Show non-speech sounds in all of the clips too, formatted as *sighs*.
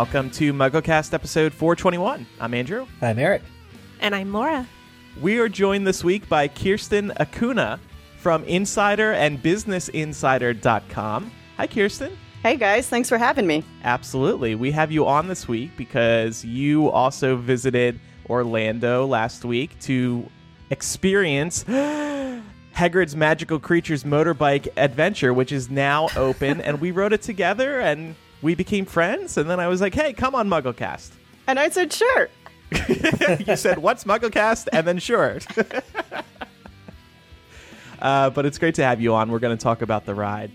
Welcome to MuggleCast episode 421. I'm Andrew. I'm Eric. And I'm Laura. We are joined this week by Kirsten Acuna from Insider and BusinessInsider.com. Hi, Kirsten. Hey guys, thanks for having me. Absolutely. We have you on this week because you also visited Orlando last week to experience *gasps* Hagrid's Magical Creatures Motorbike Adventure, which is now open. and we rode it together and we became friends. And then I was like, hey, come on, MuggleCast. And I said, sure. *laughs* you said, what's MuggleCast? And then sure. *laughs* uh, but it's great to have you on. We're going to talk about the ride.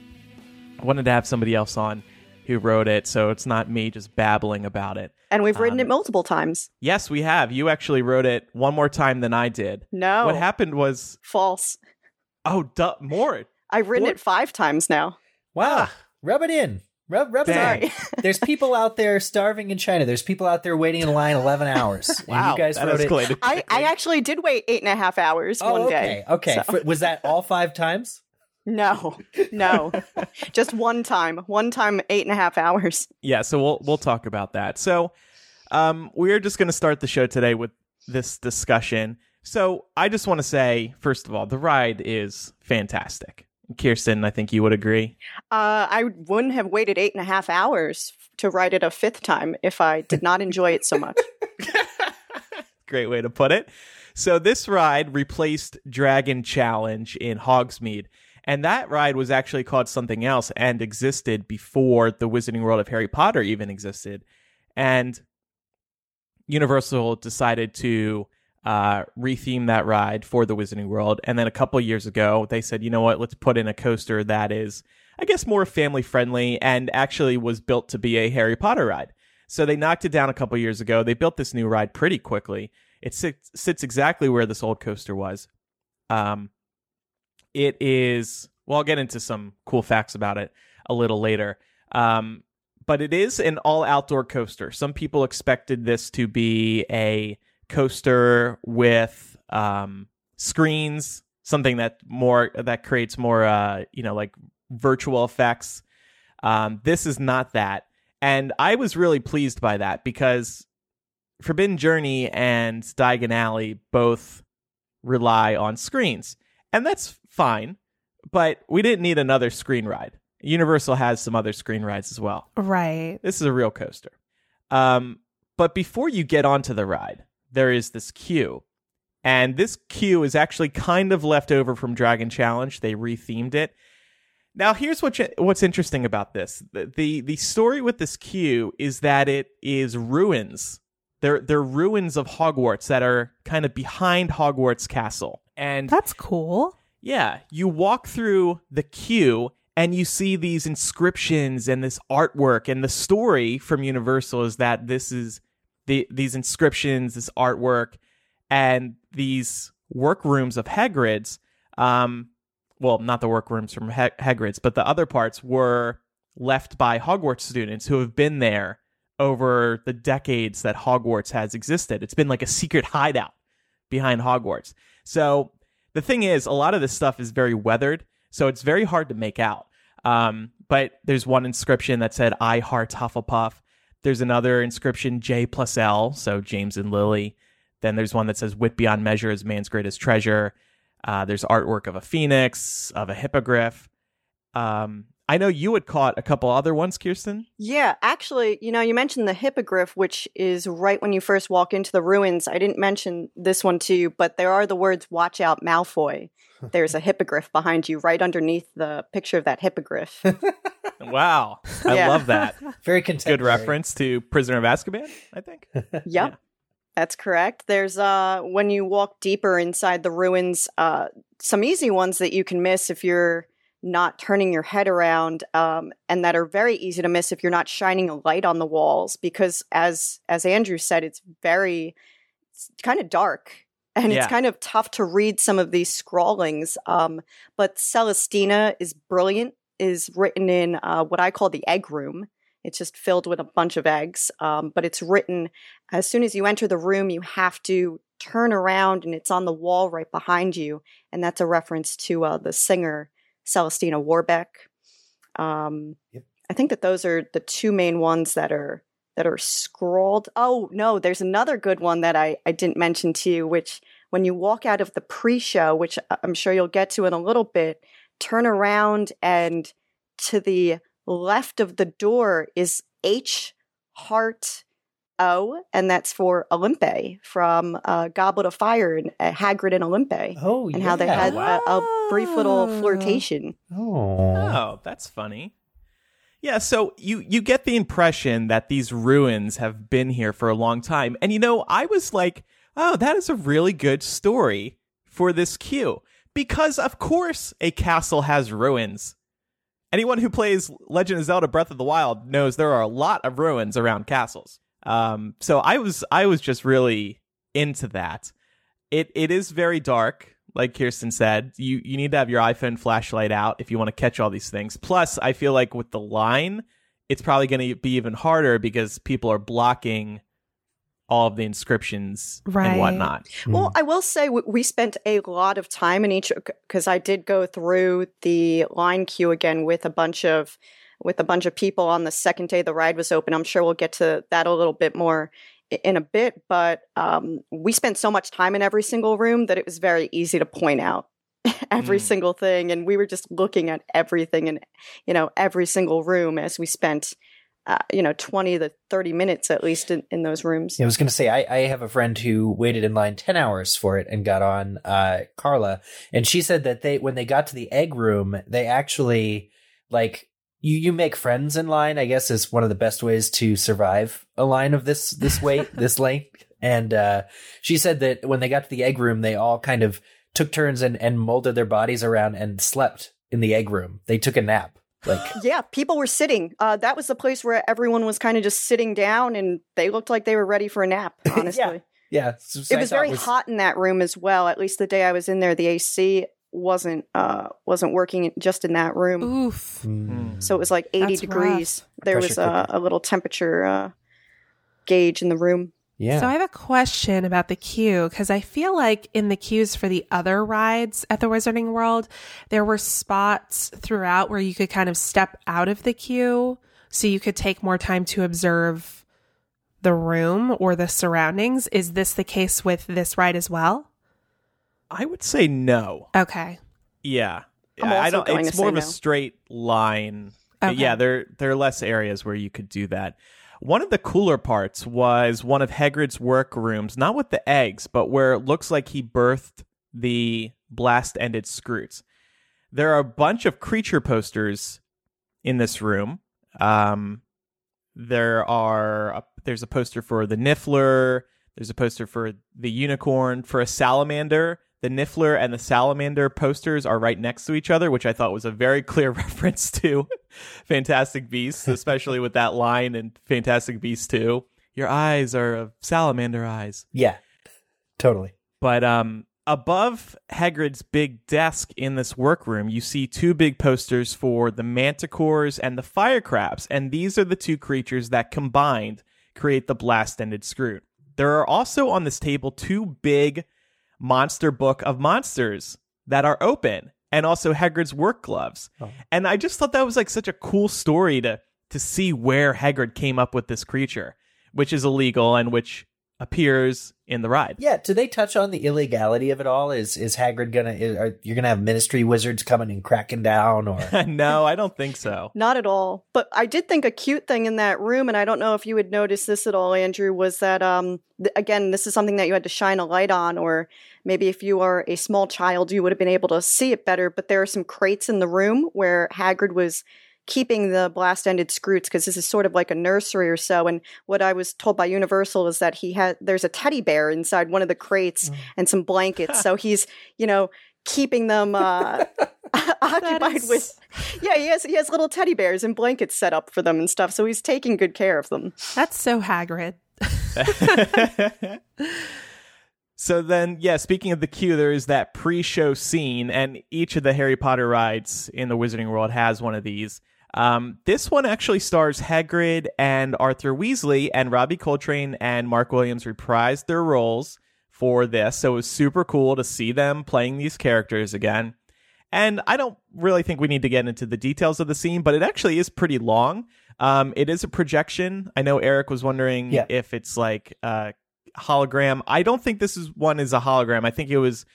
I wanted to have somebody else on who wrote it, so it's not me just babbling about it. And we've written Um, it multiple times. Yes, we have. You actually wrote it one more time than I did. No. What happened was, False. oh, duh, more. I've written What? it five times now. Wow. Rub it in. Rub, rub it Dang. There's people out there starving in China. There's people out there waiting in line 11 hours. And Wow, you guys that wrote it. I, I actually did wait eight and a half hours Oh, one okay. day. Okay. So- F- Was that all five times? No, no. *laughs* Just one time. One time, eight and a half hours. yeah so we'll we'll talk about that so um we're just going to start the show today with this discussion so i just want to say first of all the ride is fantastic kirsten i think you would agree. Uh, I wouldn't have waited eight and a half hours to write it a fifth time if I did not enjoy it so much. *laughs* *laughs* great way to put it. So this ride replaced dragon challenge in hogsmeade and that ride was actually called something else and existed before the wizarding world of harry potter even existed. And universal decided to uh, retheme that ride for the wizarding world. And then a couple years ago they said you know what? Let's put in a coaster that is i guess more family friendly and actually was built to be a harry potter ride. So they knocked it down a couple years ago. They built this new ride pretty quickly. It sits, sits exactly where this old coaster was. Um, it is well i'll get into some cool facts about it a little later. Um, but it is an all outdoor coaster. Some people expected this to be a coaster with um, screens something that more that creates more uh, you know like virtual effects. Um, this is not that. And i was really pleased by that because forbidden journey and diagon alley both rely on screens. And that's fine but we didn't need another screen ride. Universal has some other screen rides as well. Right. this is a real coaster. Um, but before you get onto the ride, there is this queue. And this queue is actually kind of left over from Dragon Challenge. They rethemed it. Now, here's what what's interesting about this. The, the the story with this queue is that it is ruins. They're they're ruins of Hogwarts that are kind of behind Hogwarts Castle. And That's cool. yeah, you walk through the queue and you see these inscriptions and this artwork and the story from Universal is that this is the these inscriptions, this artwork and these workrooms of Hagrid's um well, not the workrooms from ha- Hagrid's, but the other parts were left by Hogwarts students who have been there over the decades that Hogwarts has existed. It's been like a secret hideout behind Hogwarts. So the thing is, a lot of this stuff is very weathered, so it's very hard to make out. Um, but there's one inscription that said "I heart Hufflepuff." There's another inscription J plus L, so James and Lily. Then there's one that says "Wit beyond measure is man's greatest treasure." Uh, there's artwork of a phoenix, of a hippogriff. Um, I know you had caught a couple other ones, Kirsten. Yeah, actually, you know, you mentioned the hippogriff, which is right when you first walk into the ruins. I didn't mention this one to you, but there are the words "Watch out, Malfoy." *laughs* There's a hippogriff behind you, right underneath the picture of that hippogriff. *laughs* Wow, I Yeah. love that. *laughs* Very Good reference to Prisoner of Azkaban, I think. Yep. That's correct. There's uh when you walk deeper inside the ruins, uh some easy ones that you can miss if you're not turning your head around, um, and that are very easy to miss if you're not shining a light on the walls, because as as Andrew said, it's very it's kind of dark *laughs* and Yeah. it's kind of tough to read some of these scrawlings. Um, but Celestina is brilliant, is written in uh, what I call the egg room. It's just filled with a bunch of eggs, um, but it's written as soon as you enter the room, you have to turn around and it's on the wall right behind you. And that's a reference to uh, the singer Celestina Warbeck. Um, Yep. I think that those are the two main ones that are that are scrolled. Oh no, there's another good one that I I didn't mention to you, which when you walk out of the pre-show, which I'm sure you'll get to in a little bit, turn around and to the left of the door is H Heart O, and that's for Olympe from uh, Goblet of Fire and uh, Hagrid and Olympe, Oh, and how they yeah. had a, a brief little flirtation. Oh. Oh, that's funny. Yeah, so you you get the impression that these ruins have been here for a long time. And you know, I was like, "Oh, that is a really good story for this queue." Because of course a castle has ruins. Anyone who plays Legend of Zelda Breath of the Wild knows there are a lot of ruins around castles. Um so I was I was just really into that. It it is very dark, like Kirsten said. You you need to have your iPhone flashlight out if you want to catch all these things. Plus, I feel like with the line, it's probably going to be even harder because people are blocking all of the inscriptions Right. and whatnot. Well, I will say w- we spent a lot of time in each because I did go through the line queue again with a bunch of with a bunch of people on the second day the ride was open. I'm sure we'll get to that a little bit more in a bit, but um, we spent so much time in every single room that it was very easy to point out *laughs* every Mm. single thing, and we were just looking at everything in you know every single room as we spent. Uh, you know, 20 to 30 minutes at least in, in those rooms. Yeah, I was going to say, I, I have a friend who waited in line 10 hours for it and got on uh, Carla. And she said that they, when they got to the egg room, they actually, like, you, you make friends in line, I guess is one of the best ways to survive a line of this, this weight, *laughs* this length. And uh, she said that when they got to the egg room, they all kind of took turns and, and molded their bodies around and slept in the egg room. They took a nap. Like, *gasps* Yeah, people were sitting. Uh, that was the place where everyone was kind of just sitting down, and they looked like they were ready for a nap. *laughs* Honestly, yeah. so it was very hot in that room as well. At least the day I was in there, the AC wasn't uh, wasn't working just in that room, Oof. Mm. so it was like eighty That's degrees. There was a, a little temperature uh, gauge in the room. Yeah. So I have a question about the queue because I feel like in the queues for the other rides at the Wizarding World, there were spots throughout where you could kind of step out of the queue so you could take more time to observe the room or the surroundings. Is this the case with this ride as well? I would say no. Okay. Yeah. I don't it's more of a straight line. Okay. Yeah, there there are less areas where you could do that. One of the cooler parts was one of Hagrid's workrooms, not with the eggs, but where it looks like he birthed the blast-ended Skrewts. There are a bunch of creature posters in this room. Um, there are a, there's a poster for the Niffler. There's a poster for the unicorn. For a salamander, the Niffler and the salamander posters are right next to each other, which I thought was a very *laughs* clear reference to Fantastic Beasts, especially with that line in Fantastic Beasts 2. Your eyes are of salamander eyes. yeah. Totally. But um, above Hagrid's big desk in this workroom, you see two big posters for the manticores and the fire crabs, and these are the two creatures that combined create the blast-ended Skrewt. There are also on this table two big monster book of monsters that are open, and also Hagrid's work gloves. Oh. And I just thought that was like such a cool story to to see where Hagrid came up with this creature, which is illegal and which appears in the ride. Yeah, do they touch on the illegality of it all? Is is Hagrid gonna? Is, are you gonna have ministry wizards coming and cracking down, or *laughs* no, I don't think so. Not at all. But I did think a cute thing in that room, and I don't know if you would notice this at all, Andrew, was that um th- again, this is something that you had to shine a light on, or maybe if you are a small child, you would have been able to see it better. But there are some crates in the room where Hagrid was keeping the blast ended skrewts because this is sort of like a nursery or so and what i was told by universal is that he had there's a teddy bear inside one of the crates and some blankets so he's you know keeping them uh *laughs* *laughs* occupied is- with yeah he has he has little teddy bears and blankets set up for them and stuff so he's taking good care of them That's so Hagrid. *laughs* so then, yeah, speaking of the queue, there is that pre show scene, and each of the Harry Potter rides in the Wizarding World has one of these. Um, this one actually stars Hagrid and Arthur Weasley, and Robbie Coltrane and Mark Williams reprised their roles for this. So it was super cool to see them playing these characters again. And I don't really think we need to get into the details of the scene, but it actually is pretty long. Um, it is a projection. I know Eric was wondering Yeah. if it's like a hologram. I don't think this is one is a hologram. I think it was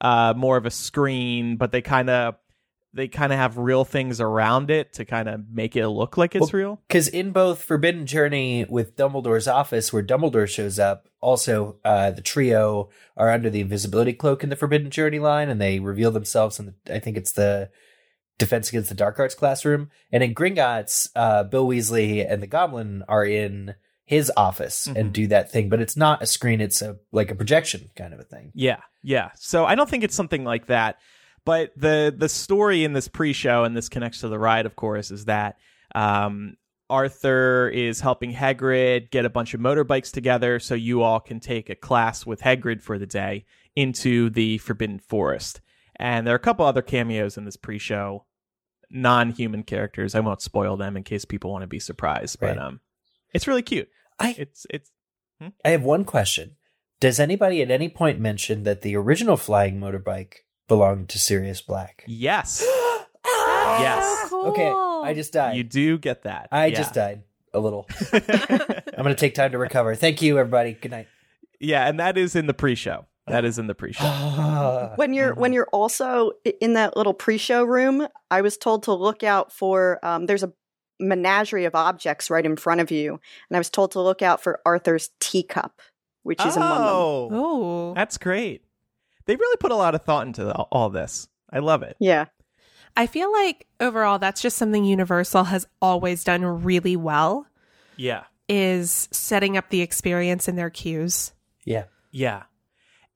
uh, more of a screen, but they kind of they kind of have real things around it to kind of make it look like it's Well, real. Because in both Forbidden Journey with Dumbledore's office, where Dumbledore shows up, also uh, the trio are under the invisibility cloak in the Forbidden Journey line, and they reveal themselves in the, I think it's the Defense Against the Dark Arts classroom. And in Gringotts, uh, Bill Weasley and the Goblin are in his office Mhm. and do that thing, but it's not a screen; it's a like a projection kind of a thing. Yeah, yeah. So I don't think it's something like that. But the the story in this pre-show, and this connects to the ride, of course, is that um, Arthur is helping Hagrid get a bunch of motorbikes together, so you all can take a class with Hagrid for the day into the Forbidden Forest. And there are a couple other cameos in this pre-show, non-human characters. I won't spoil them in case people want to be surprised, Right. but um, it's really cute. I It's it's I have one question. Does anybody at any point mention that the original flying motorbike belonged to Sirius Black? yes, *gasps* Oh, Yes. cool. Okay, I just died. you do get that. I Yeah. just died a little. *laughs* *laughs* I'm going to take time to recover. Thank you, everybody. Good night. Yeah, and that is in the pre-show. That is in the pre-show. *sighs* when you're when you're also in that little pre-show room i was told to look out for um, there's a menagerie of objects right in front of you and i was told to look out for arthur's teacup which is in one of them oh, Oh. that's great. They really put a lot of thought into the, all this. I love it. yeah I feel like overall that's just something Universal has always done really well Yeah, is setting up the experience in their queues. yeah. yeah.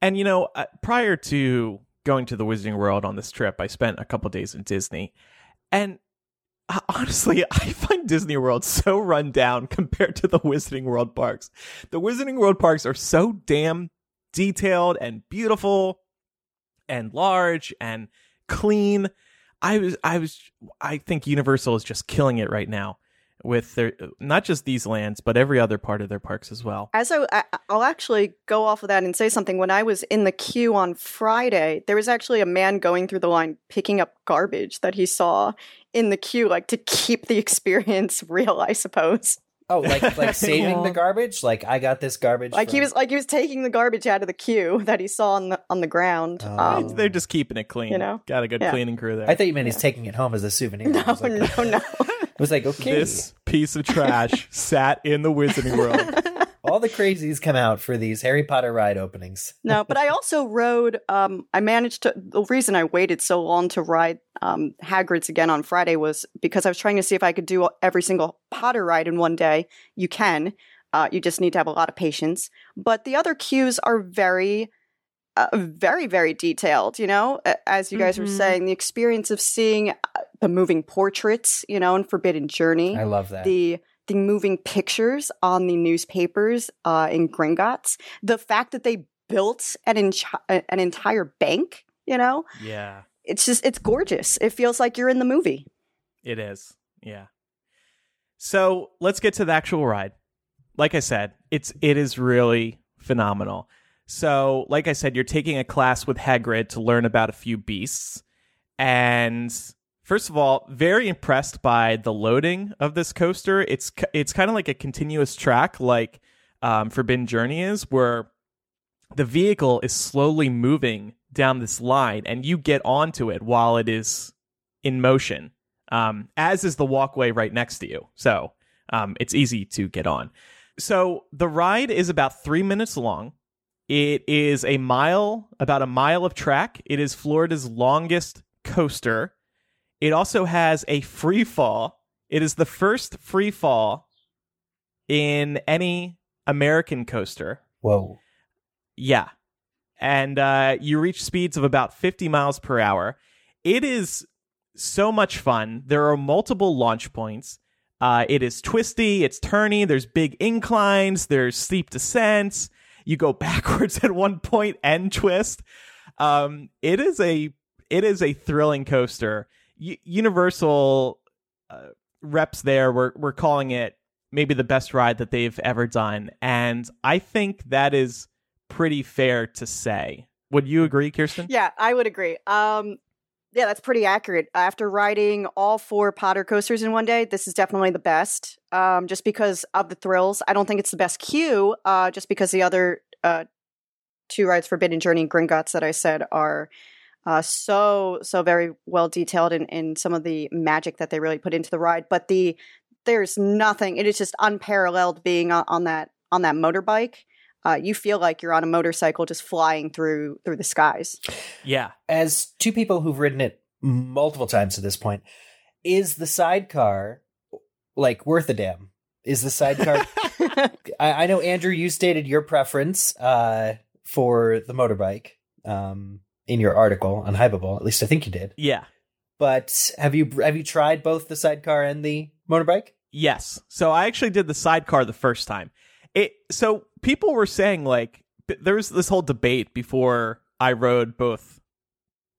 And you know, uh, prior to going to the Wizarding World on this trip, I spent a couple days in Disney, and uh, *laughs* honestly, I find Disney World so run down *laughs* compared to the Wizarding World parks. The Wizarding World parks are so damn detailed and beautiful and large and clean. I was I was I think Universal is just killing it right now with their not just these lands but every other part of their parks as well. as I, i'll actually go off of that and say something when i was in the queue on friday there was actually a man going through the line picking up garbage that he saw in the queue like to keep the *laughs* experience real i suppose Oh, like *laughs* like saving Cool. the garbage? Like I got this garbage. like he was like he was taking the garbage out of the queue *laughs* that he saw on the on the ground Oh. um, They're just keeping it clean. You know? got a good Yeah. cleaning crew there. I thought you meant he's taking it home as a souvenir. no like, no no *laughs* I was like, okay. this piece of trash sat in the Wizarding World. All the crazies come out for these Harry Potter ride openings. no but i *laughs* also rode um i managed to the reason i waited so long to ride um hagrid's again on friday was because i was trying to see if i could do every single potter ride in one day you can uh, you just need to have a lot of patience but the other queues are very uh, very very detailed you know as you guys were Mhm. saying the experience of seeing uh, the moving portraits you know in forbidden journey I love that. the the moving pictures on the newspapers uh, in Gringotts, the fact that they built an an entire bank, you know, yeah, it's just it's gorgeous. It feels like you're in the movie. it is. Yeah. So let's get to the actual ride. Like I said, it's it is really phenomenal. So, like I said, you're taking a class with Hagrid to learn about a few beasts, and first of all, very impressed by the loading of this coaster. It's it's kind of like a continuous track, like um, Forbidden Journey is, where the vehicle is slowly moving down this line, and you get onto it while it is in motion. Um, as is the walkway right next to you, so um, it's easy to get on. So the ride is about three minutes long. It is a mile, about a mile of track. It is Florida's longest coaster. It also has a free fall. It is the first free fall in any American coaster. Whoa. Yeah. And uh, you reach speeds of about 50 miles per hour. It is so much fun. There are multiple launch points. Uh, it is twisty, it's turny, there's big inclines, there's steep descents. You go *laughs* backwards at one point and twist. Um, it is a it is a thrilling coaster. Universal uh, reps there were we're calling it maybe the best ride that they've ever done, and I think that is pretty fair to say. Would you agree, Kirsten? Yeah, I would agree. Um, Yeah, that's pretty accurate. After riding all four Potter coasters in one day, this is definitely the best. Um, just because of the thrills. I don't think it's the best queue. Uh, just because the other uh, two rides, Forbidden Journey and Gringotts, that I said are uh, so so very well detailed in, in some of the magic that they really put into the ride. But the there's nothing. It is just unparalleled being on, on that on that motorbike. Uh, you feel like you're on a motorcycle just flying through through the skies. Yeah. As two people who've ridden it multiple times at this point, is the sidecar like worth a damn? Is the sidecar? *laughs* *laughs* I, I know Andrew, you stated your preference uh, for the motorbike um, in your article on Hypable. At least I think you did. Yeah. But have you have you tried both the sidecar and the motorbike? Yes. So I actually did the sidecar the first time. It so people were saying like there was this whole debate before I rode both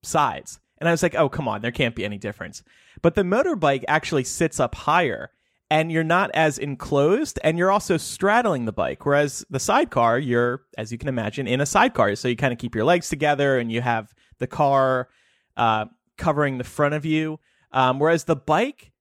sides. And I was like, "Oh, come on, there can't be any difference." But the motorbike actually sits up higher and you're not as enclosed and you're also straddling the bike. Whereas the sidecar you're as you can imagine in a sidecar. So you kind of keep your legs together and you have the car uh, covering the front of you. Um, whereas the bike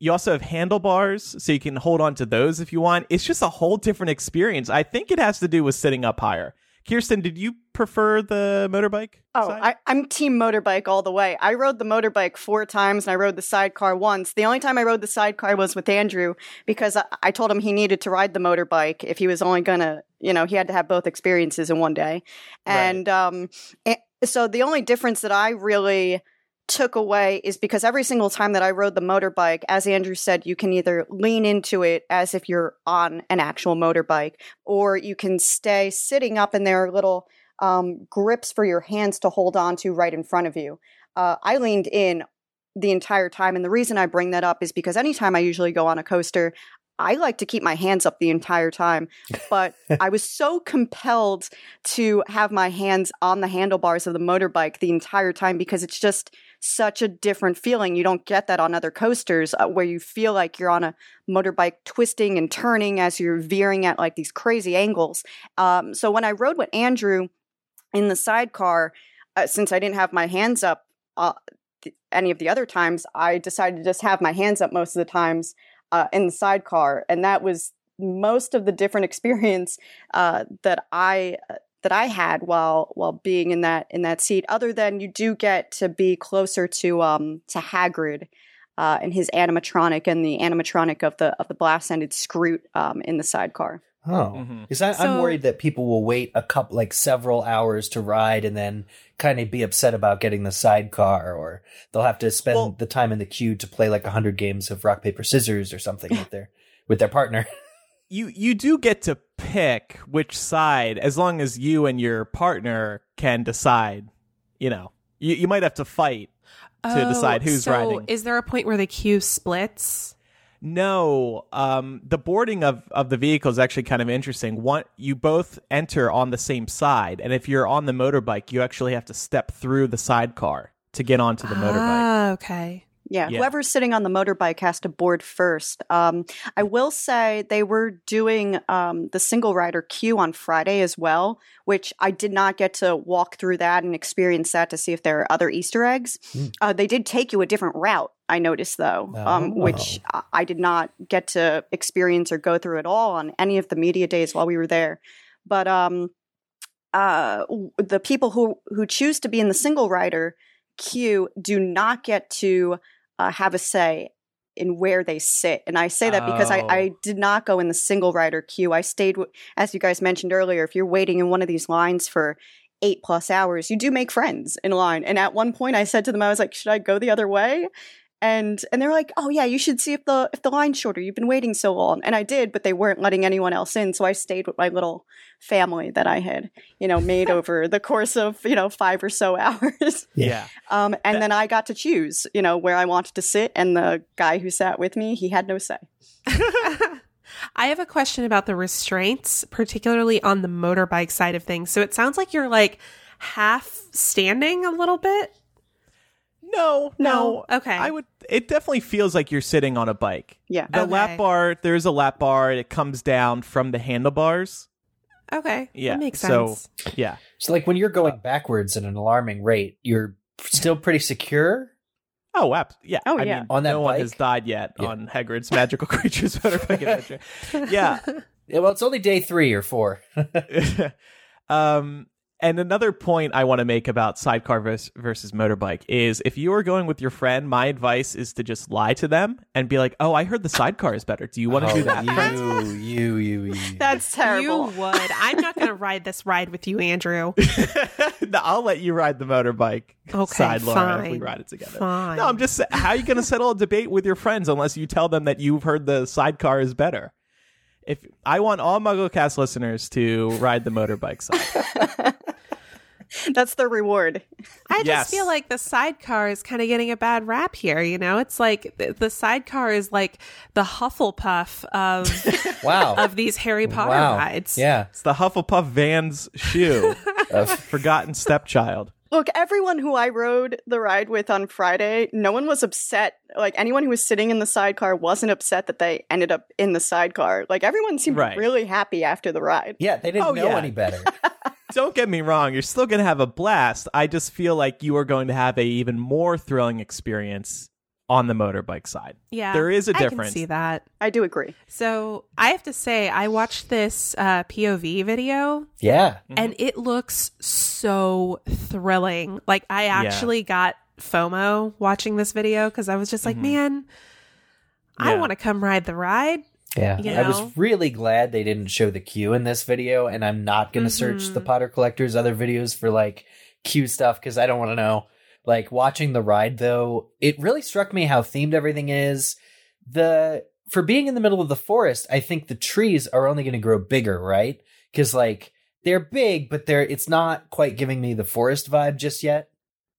you also have handlebars so you can hold on to those if you want. It's just a whole different experience. I think it has to do with sitting up higher kirsten did you prefer the motorbike Oh, side? I, I'm team motorbike all the way. I rode the motorbike four times and I rode the sidecar once. The only time I rode the sidecar was with Andrew because I, I told him he needed to ride the motorbike if he was only gonna, you know, he had to have both experiences in one day. And um, it, so the only difference that I really took away is because every single time that I rode the motorbike, as Andrew said, you can either lean into it as if you're on an actual motorbike, or you can stay sitting up in their little um, grips for your hands to hold on to right in front of you. Uh, I leaned in the entire time. And the reason I bring that up is because anytime I usually go on a coaster, I like to keep my hands up the entire time. But *laughs* I was so compelled to have my hands on the handlebars of the motorbike the entire time because it's just such a different feeling. You don't get that on other coasters uh, where you feel like you're on a motorbike twisting and turning as you're veering at like these crazy angles. Um, so when I rode with Andrew, in the sidecar, uh, since I didn't have my hands up uh, th- any of the other times, I decided to just have my hands up most of the times uh, in the sidecar, and that was most of the different *laughs* experience uh, that I uh, that I had while while being in that in that seat. Other than you do get to be closer to um, to Hagrid. Uh, and his animatronic and the animatronic of the of the blast ended Skrewt um, in the sidecar. Oh, Mhm. because I'm worried that people will wait a couple, like several hours to ride, and then kind of be upset about getting the sidecar, or they'll have to spend Well- the time in the queue to play like a hundred games of rock paper scissors or something with their with their partner. *laughs* you you do get to pick which side as long as you and your partner can decide you know you, you might have to fight to decide who's Oh, so riding Is there a point where the queue splits? no um the boarding of of the vehicle is actually kind of interesting one you both enter on the same side and if you're on the motorbike you actually have to step through the sidecar to get onto the motorbike Ah, okay. Yeah, Yeah. whoever's sitting on the motorbike has to board first. Um, I will say they were doing um, the single rider queue on Friday as well, which I did not get to walk through that and experience that to see if there are other Easter eggs. Mm. Uh, they did take you a different route, I noticed though, um, which I- I did not get to experience or go through at all on any of the media days while we were there. But um, uh, the people who who choose to be in the single rider queue do not get to uh, have a say in where they sit. And I say that because I, Oh. I did not go in the single rider queue. I stayed, as you guys mentioned earlier, if you're waiting in one of these lines for eight plus hours, you do make friends in line. And at one point I said to them, I was like, should I go the other way? And and they're like, oh yeah, you should see if the if the line's shorter. You've been waiting so long, and I did, but they weren't letting anyone else in, so I stayed with my little family that I had, you know, made *laughs* over the course of you know five or so *laughs* hours. yeah Um, and then I got to choose, you know, where I wanted to sit, and the guy who sat with me, he had no say. *laughs* I have a question about the restraints, particularly on the motorbike side of things. So it sounds like you're like half standing a little bit. No no No? Okay. i would it definitely feels like you're sitting on a bike Yeah. the Okay. lap bar there's a lap bar it comes down from the handlebars Okay. Yeah, That makes sense. so- sense. yeah So, like when you're going backwards at an alarming rate, you're still pretty secure. Oh, ab- yeah. Oh, I yeah. mean, On that no one has died yet Yeah. on Hagrid's Magical *laughs* Creatures Motorbike *laughs* Adventure. Yeah. Yeah, well, it's only day three or four. *laughs* um, and another point I want to make about sidecar versus, versus motorbike is if you are going with your friend, my advice is to just lie to them and be like, "Oh, I heard the sidecar is better. Do you want to oh, do that?" Oh, You, you, you, you. That's terrible. You would. I'm not going to ride this ride with you, Andrew. *laughs* No, I'll let you ride the motorbike Okay, side, Laura, if we ride it together. Fine. No, I'm just sa- how are you going to settle a debate with your friends unless you tell them that you've heard the sidecar is better? If I want all MuggleCast listeners to ride the motorbike side, *laughs* That's the reward. I Yes. just feel like the sidecar is kind of getting a bad rap here. You know, it's like the, the sidecar is like the Hufflepuff of *laughs* wow. of these Harry Potter wow. rides. Yeah. it's the Hufflepuff Van's shoe, *laughs* Of- forgotten stepchild. Look, everyone who I rode the ride with on Friday, no one was upset. Like anyone who was sitting in the sidecar wasn't upset that they ended up in the sidecar. Like everyone seemed Right. really happy after the ride. yeah, they didn't Oh, know yeah. any better. *laughs* *laughs* Don't get me wrong, you're still going to have a blast. I just feel like you are going to have a even more thrilling experience on the motorbike side. Yeah, There is a I can difference. see that. I do agree. So I have to say, I watched this uh, POV video Yeah. and it looks so thrilling. Like I actually got FOMO watching this video because I was just like, Mhm. man, I Yeah. want to come ride the ride. Yeah. You I was really glad they didn't show the queue in this video, and I'm not going to search Mhm. the Potter Collector's other videos for like queue stuff because I don't want to know. Like watching the ride though, it really struck me how themed everything is. The for being in the middle of the forest, I think the trees are only going to grow bigger, right? Because like they're big, but they're it's not quite giving me the forest vibe just yet.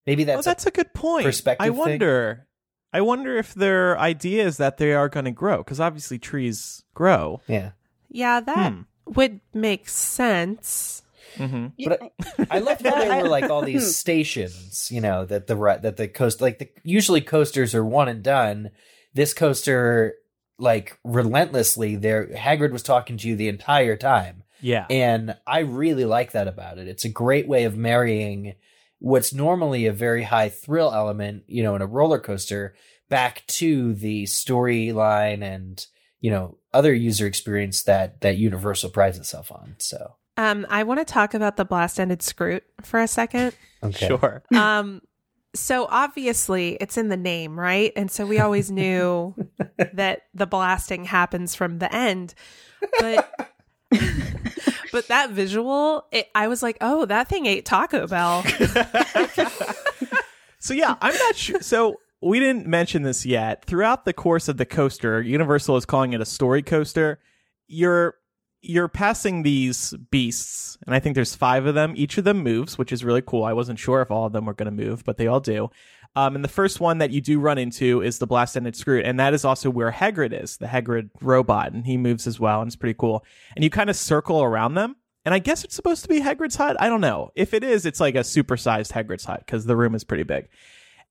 Maybe that's, oh, that's a good point. perspective I thing. wonder. I wonder if their idea is that they are going to grow because obviously trees grow. yeah. Yeah, that Hmm. would make sense. Mm-hmm. But I loved how *laughs* there were like all these stations, you know, that the ri- that the coast like the usually coasters are one and done. This coaster, like relentlessly, there Hagrid was talking to you the entire time, Yeah. and I really like that about it. It's a great way of marrying what's normally a very high thrill element, you know, in a roller coaster, back to the storyline and you know other user experience that that Universal prides itself on. So Um, I want to talk about the blast-ended skrewt for a second. okay, Sure. *laughs* Um, so obviously it's in the name, right? And so we always knew *laughs* that the blasting happens from the end, but *laughs* but that visual, it, I was like, oh, that thing ate Taco Bell. so yeah, I'm not sure. So we didn't mention this yet. Throughout the course of the coaster, Universal is calling it a story coaster. You're you're passing these beasts, and I think there's five of them. Each of them moves, which is really cool. I wasn't sure if all of them were going to move, but they all do. Um, and the first one that you do run into is the blast ended screw, and that is also where Hagrid is, the Hagrid robot, and he moves as well, and it's pretty cool. And you kind of circle around them, and I guess it's supposed to be Hagrid's hut. I don't know. If it is, it's like a supersized Hagrid's hut because the room is pretty big.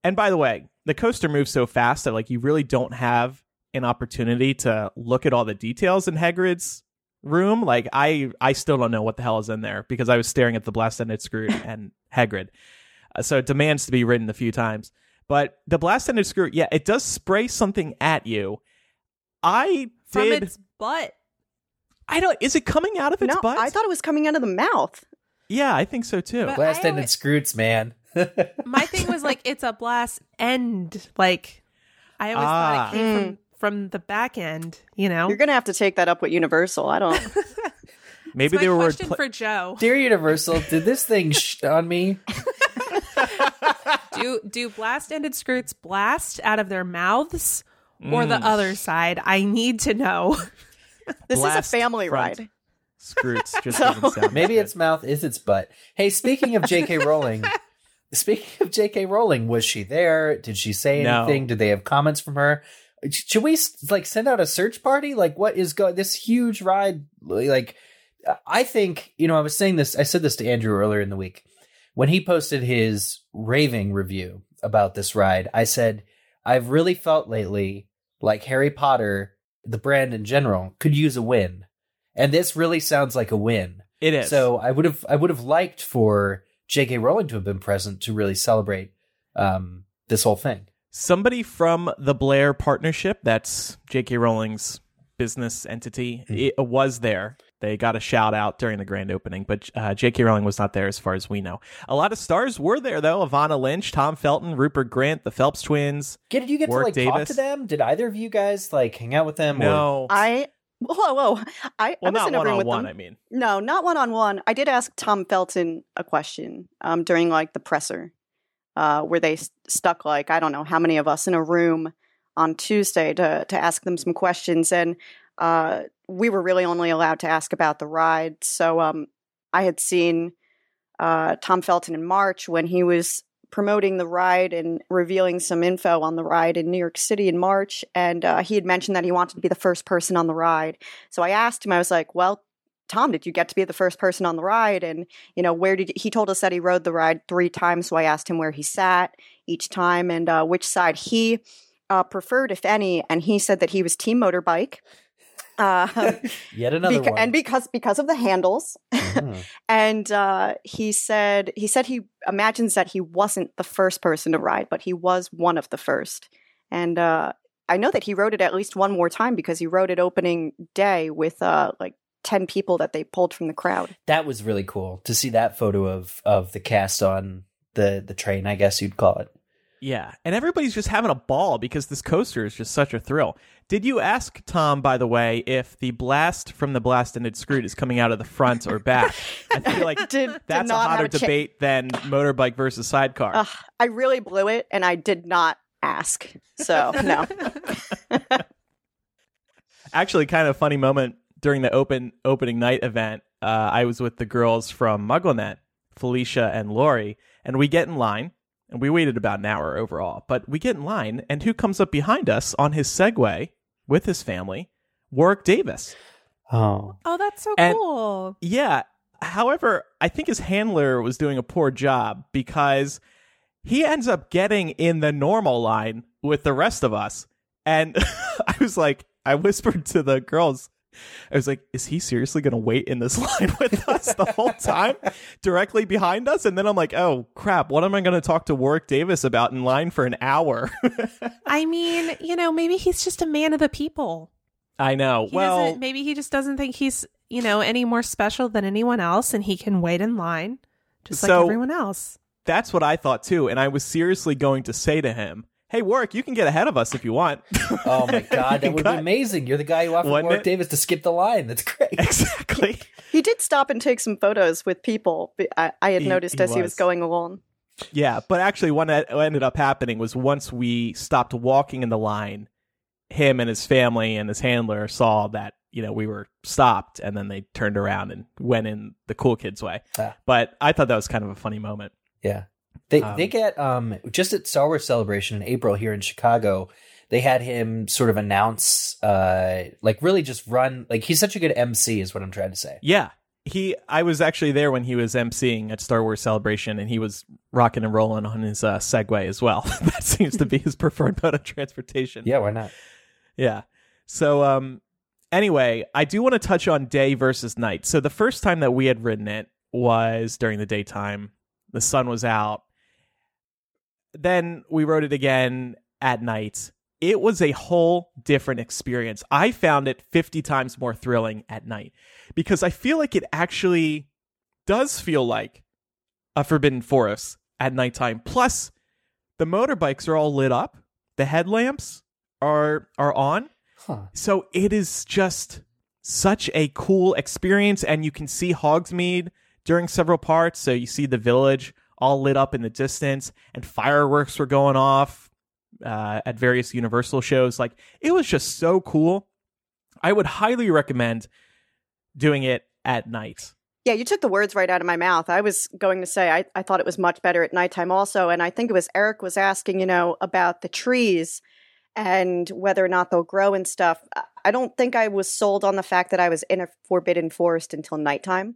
And by the way, the coaster moves so fast that like you really don't have an opportunity to look at all the details in Hagrid's room. Like I, I still don't know what the hell is in there because I was staring at the blast ended screw *laughs* and Hagrid. Uh, so it demands to be written a few times. But the blast ended screw, yeah, it does spray something at you. I From did. its butt. I don't. Is it coming out of its no, butt? I thought it was coming out of the mouth. Yeah, I think so too. But- blast ended always- Skrewts, man. My thing was like, it's a blast end. Like, I always Ah. thought it came from, from the back end, you know? You're gonna have to take that up with Universal. I don't. *laughs* Maybe It's they were. question pla- for Joe. Dear Universal, did this thing *laughs* sh- on me? do do blast ended skrewts blast out of their mouths or Mm. the other side? I need to know. *laughs* This Blast is a family front. ride. Skrewts just So- doesn't sound Maybe good. its mouth is its butt. Hey, speaking of J.K. Rowling, speaking of J.K. Rowling, was she there? Did she say No. anything? Did they have comments from her? Should we like send out a search party? Like, what is going? This huge ride, like, I think you know. I was saying this. I said this to Andrew earlier in the week when he posted his raving review about this ride. I said I've really felt lately like Harry Potter, the brand in general, could use a win, and this really sounds like a win. It is. So I would have I would have liked for J.K. Rowling to have been present to really celebrate um, this whole thing. Somebody from the Blair Partnership, that's J.K. Rowling's business entity, Mhm. it was there. They got a shout out during the grand opening, but uh, J.K. Rowling was not there as far as we know. A lot of stars were there, though. Evanna Lynch, Tom Felton, Rupert Grint, the Phelps twins. Yeah, did you get to Warwick like talk to them? Did either of you guys like hang out with them? or- No. I whoa whoa I, well, I was not in a one room on with one, them. I mean. No, not one on one. I did ask Tom Felton a question um, during like the presser, uh, where they s- stuck like I don't know how many of us in a room on Tuesday to to ask them some questions, and uh, we were really only allowed to ask about the ride. So um, I had seen uh, Tom Felton in March when he was promoting the ride and revealing some info on the ride in New York City in March, and uh, he had mentioned that he wanted to be the first person on the ride. So I asked him, I was like, "Well." Tom, did you get to be the first person on the ride? And, you know, where did you, he told us that he rode the ride three times. So I asked him where he sat each time and uh, which side he uh, preferred, if any. And he said that he was team motorbike. Uh, *laughs* Yet another beca- one. and because because of the handles, Mhm. *laughs* and uh, he said he said he imagines that he wasn't the first person to ride, but he was one of the first. And uh, I know that he rode it at least one more time because he rode it opening day with uh, like ten people that they pulled from the crowd. That was really cool to see that photo of of the cast on the the train. I guess you'd call it. Yeah, and everybody's just having a ball because this coaster is just such a thrill. Did you ask Tom, by the way, if the blast from the blast ended skrewt is coming out of the front or back? I feel like *laughs* did, did that's a hotter have a cha- debate than motorbike versus sidecar. Ugh, I really blew it, and I did not ask. So no. *laughs* Actually, kind of funny moment during the open opening night event. Uh, I was with the girls from MuggleNet, Felicia and Lori, and we get in line, and we waited about an hour overall. But we get in line, and who comes up behind us on his Segway with his family? Warwick Davis. Oh, Oh, that's so And- cool. Yeah. However, I think his handler was doing a poor job because he ends up getting in the normal line with the rest of us. And *laughs* I was like, I whispered to the girls, I was like, is he seriously going to wait in this *laughs* line with us the whole time directly behind us? And then I'm like, oh crap, what am I going to talk to Warwick Davis about in line for an hour? *laughs* I mean, you know, maybe he's just a man of the people. I know. He well, maybe he just doesn't think he's, you know, any more special than anyone else and he can wait in line just like everyone else. that's what I thought too. And I was seriously going to say to him, hey, Warwick, you can get ahead of us if you want. *laughs* oh my god, that *laughs* would be amazing! You're the guy who offered Wouldn't Warwick it? Davis to skip the line. That's great. *laughs* exactly. He did stop and take some photos with people. but I, I had He- noticed he as he was was. going along. Yeah, but actually, what what ended up happening was once we stopped walking in the line, him and his family and his handler saw that you know we were stopped, and then they turned around and went in the cool kids' way. Ah. But I thought that was kind of a funny moment. Yeah. They Um, they get um just at Star Wars Celebration in April here in Chicago, they had him sort of announce uh like really just run like he's such a good MC is what I'm trying to say. Yeah, he. I was actually there when he was emceeing at Star Wars Celebration, and he was rocking and rolling on his uh, Segway as well. *laughs* that seems to be his *laughs* preferred mode of transportation. Yeah, why not? Yeah. So um anyway, I do want to touch on day versus night. So the first time that we had ridden it was during the daytime. The sun was out. Then we wrote it again at night. It was a whole different experience. I found it 50 times more thrilling at night because I feel like it actually does feel like a forbidden forest at nighttime. Plus, the motorbikes are all lit up. The headlamps are are on. Huh. So it is just such a cool experience, and you can see Hogsmeade during several parts. So you see the village all lit up in the distance, and fireworks were going off uh, at various Universal shows. Like it was just so cool. I would highly recommend doing it at night. Yeah, you took the words right out of my mouth. I was going to say I, I thought it was much better at nighttime also. And I think it was Eric was asking, you know, about the trees and whether or not they'll grow and stuff. I- I don't think I was sold on the fact that I was in a forbidden forest until nighttime.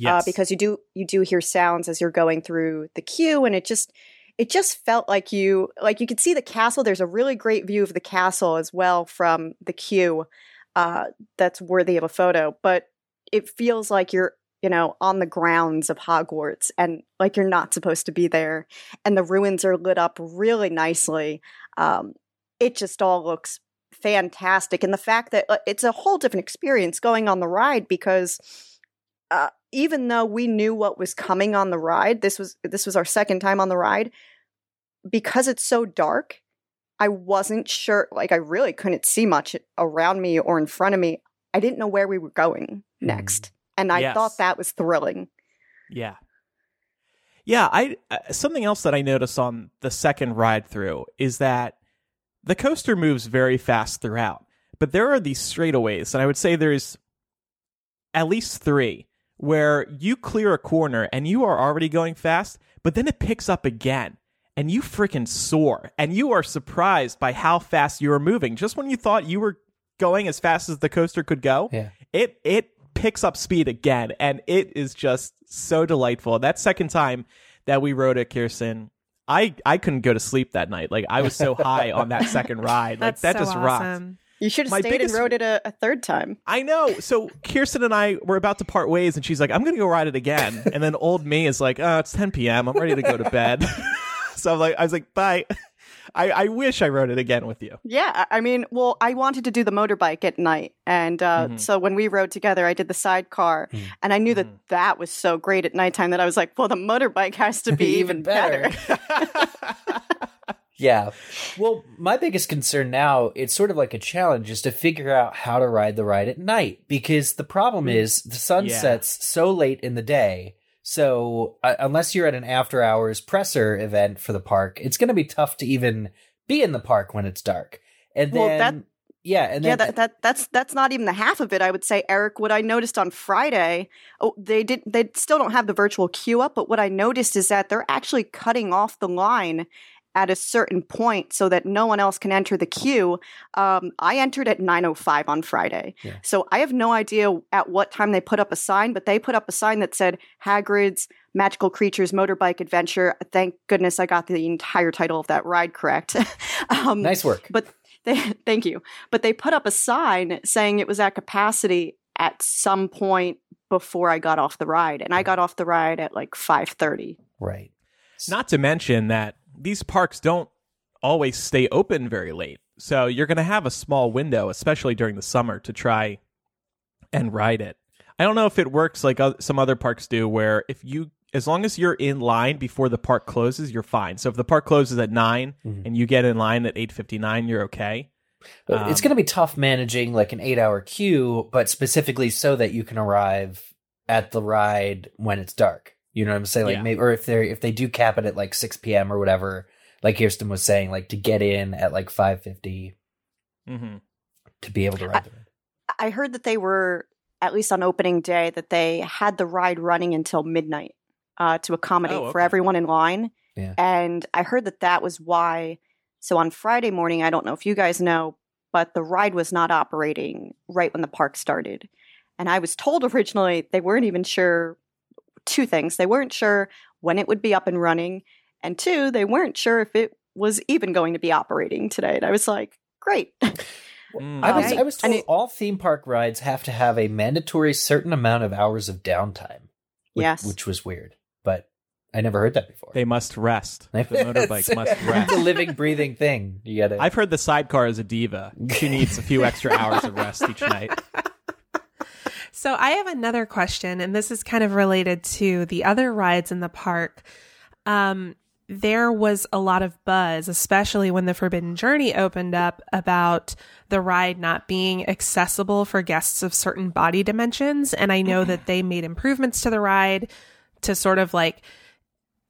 Yes, uh, because you do you do hear sounds as you're going through the queue, and it just it just felt like you like you could see the castle. There's a really great view of the castle as well from the queue. Uh, that's worthy of a photo, but it feels like you're you know, on the grounds of Hogwarts and like you're not supposed to be there. And the ruins are lit up really nicely. Um, it just all looks fantastic. And the fact that uh, it's a whole different experience going on the ride because uh, even though we knew what was coming on the ride, this was this was our second time on the ride. Because it's so dark, I wasn't sure. Like I really couldn't see much around me or in front of me. I didn't know where we were going next and I Yes. thought that was thrilling. Yeah. Yeah, I uh, something else that I noticed on the second ride through is that the coaster moves very fast throughout. But there are these straightaways, and I would say there's at least 3 where you clear a corner and you are already going fast, but then it picks up again and you freaking soar and you are surprised by how fast you are moving. Just when you thought you were going as fast as the coaster could go, Yeah. it it picks up speed again and it is just so delightful that second time that we rode it kirsten i i couldn't go to sleep that night like i was so high on that second *laughs* ride like That's that so just rocked awesome. You should have stayed biggest- and rode it a, a third time. I know. So Kirsten and I were about to part ways, and she's like, "I'm gonna go ride it again." *laughs* And then old me is like, "Oh, it's 10 p.m. I'm ready to go to bed." *laughs* so I'm like, I was like, "Bye." I, I wish I rode it again with you. Yeah, I mean, well, I wanted to do the motorbike at night, and uh, Mhm. so when we rode together, I did the sidecar, Mm. and I knew that Mhm. that was so great at nighttime that I was like, well, the motorbike has to be *laughs* even Even better. better. Yeah. Well, my biggest concern now, it's sort of like a challenge, is to figure out how to ride the ride at night. Because the problem is the sun Yeah. sets so late in the day. So uh, unless you're at an after hours presser event for the park, it's going to be tough to even be in the park when it's dark. And then, that- yeah, and yeah, that, that that's that's not even the half of it. I would say, Eric. What I noticed on Friday, oh, they did they still don't have the virtual queue up, but what I noticed is that they're actually cutting off the line at a certain point so that no one else can enter the queue. Um, I entered at nine oh five on Friday, Yeah. so I have no idea at what time they put up a sign, but they put up a sign that said Hagrid's Magical Creatures Motorbike Adventure. Thank goodness I got the entire title of that ride correct. *laughs* um, nice work. but *laughs* they thank you but they put up a sign saying it was at capacity at some point before i got off the ride and i got off the ride at like 5.30 right. Not to mention that these parks don't always stay open very late. So you're going to have a small window, especially during the summer, to try and ride it. I don't know if it works like some other parks do, where if you, as long as you're in line before the park closes, you're fine. So if the park closes at 9 Mhm. and you get in line at eight fifty nine, you're okay. It's Um, going to be tough managing like an eight hour queue, but specifically so that you can arrive at the ride when it's dark. You know what I'm saying? Like Yeah. maybe, or if they are if they do cap it at like 6 p.m. or whatever, like Kirsten was saying, like to get in at like 5:50 hmm to be able to ride the ride. i heard that they were at least on opening day that they had the ride running until midnight uh, to accommodate Oh, for everyone in line Yeah. and i heard that that was why so on friday morning i don't know if you guys know but the ride was not operating right when the park started and i was told *laughs* originally they weren't even sure two things they weren't sure when it would be up and running and two they weren't sure if it was even going to be operating today and i was like great Mm. I was I was told it- all theme park rides have to have a mandatory certain amount of hours of downtime. Which, Yes. which was weird, but I never heard that before. They must rest. *laughs* The motorbike must rest. It's a living, breathing thing. You gotta. I've heard the sidecar is a diva. She needs a few extra hours of rest each night. *laughs* So I have another question, and this is kind of related to the other rides in the park. Um, there was a lot of buzz, especially when the Forbidden Journey opened up, about the ride not being accessible for guests of certain body dimensions. And I know that they made improvements to the ride to sort of like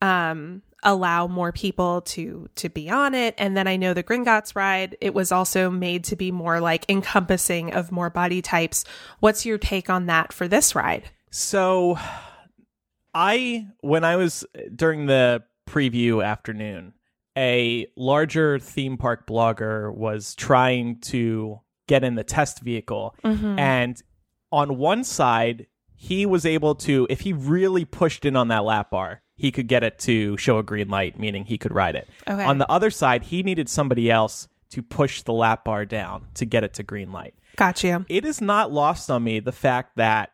um allow more people to to be on it. And then i know the gringotts ride it was also made to be more like encompassing of more body types. What's your take on that for this ride? So, I when I was during the preview afternoon, a larger theme park blogger was trying to get in the test vehicle, mm-hmm. and on one side, he was able to, if he really pushed in on that lap bar, he could get it to show a green light, meaning he could ride it. Okay. On the other side, he needed somebody else to push the lap bar down to get it to green light got you it is not lost on me the fact that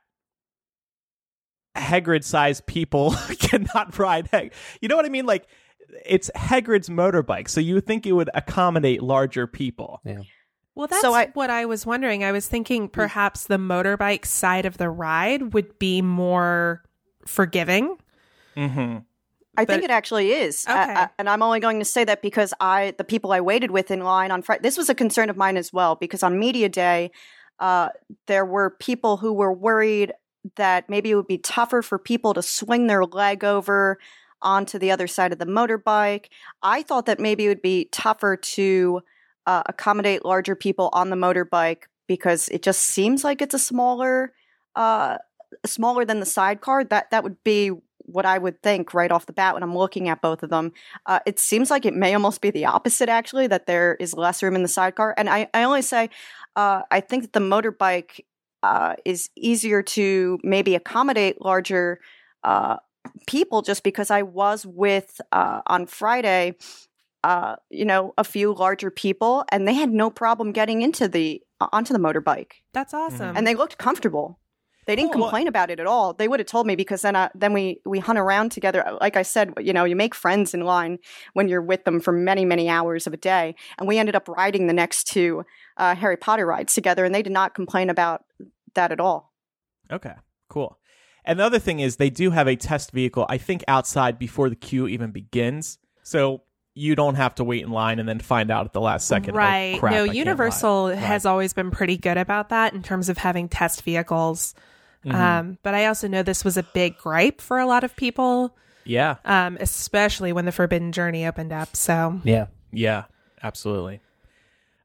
Hagrid-sized people *laughs* cannot ride. Hag- you know what I mean? Like it's Hagrid's motorbike, so you would think it would accommodate larger people. Yeah. Well, that's So I- what I was wondering. I was thinking perhaps the motorbike side of the ride would be more forgiving. Mm-hmm. I But- think it actually is, Okay. I- I- and I'm only going to say that because I, the people I waited with in line on Friday, this was a concern of mine as well. Because on media day, uh, there were people who were worried that maybe it would be tougher for people to swing their leg over onto the other side of the motorbike. I thought that maybe it would be tougher to uh, accommodate larger people on the motorbike because it just seems like it's a smaller, uh, smaller than the sidecar. That that would be what I would think right off the bat when I'm looking at both of them. Uh, it seems like it may almost be the opposite, actually, that there is less room in the sidecar. And I, I only say, uh, I think that the motorbike uh, is easier to maybe accommodate larger uh, people just because I was with uh, on Friday. Uh, you know, a few larger people, and they had no problem getting into the onto the motorbike, That's awesome. and they looked comfortable. They didn't Cool. complain about it at all. They would have told me because then, uh, then we we hunt around together. Like I said, you know, you make friends in line when you're with them for many many hours of a day. And we ended up riding the next two uh, Harry Potter rides together, and they did not complain about that at all. Okay, cool. And the other thing is they do have a test vehicle, I think, outside before the queue even begins. So you don't have to wait in line and then find out at the last second. oh, right. crap, no, can't Universal ride. has always been pretty good about that in terms of having test vehicles. Mhm. Um, but I also know this was a big gripe for a lot of people, yeah, um, especially when the Forbidden Journey opened up. So Yeah. yeah, absolutely.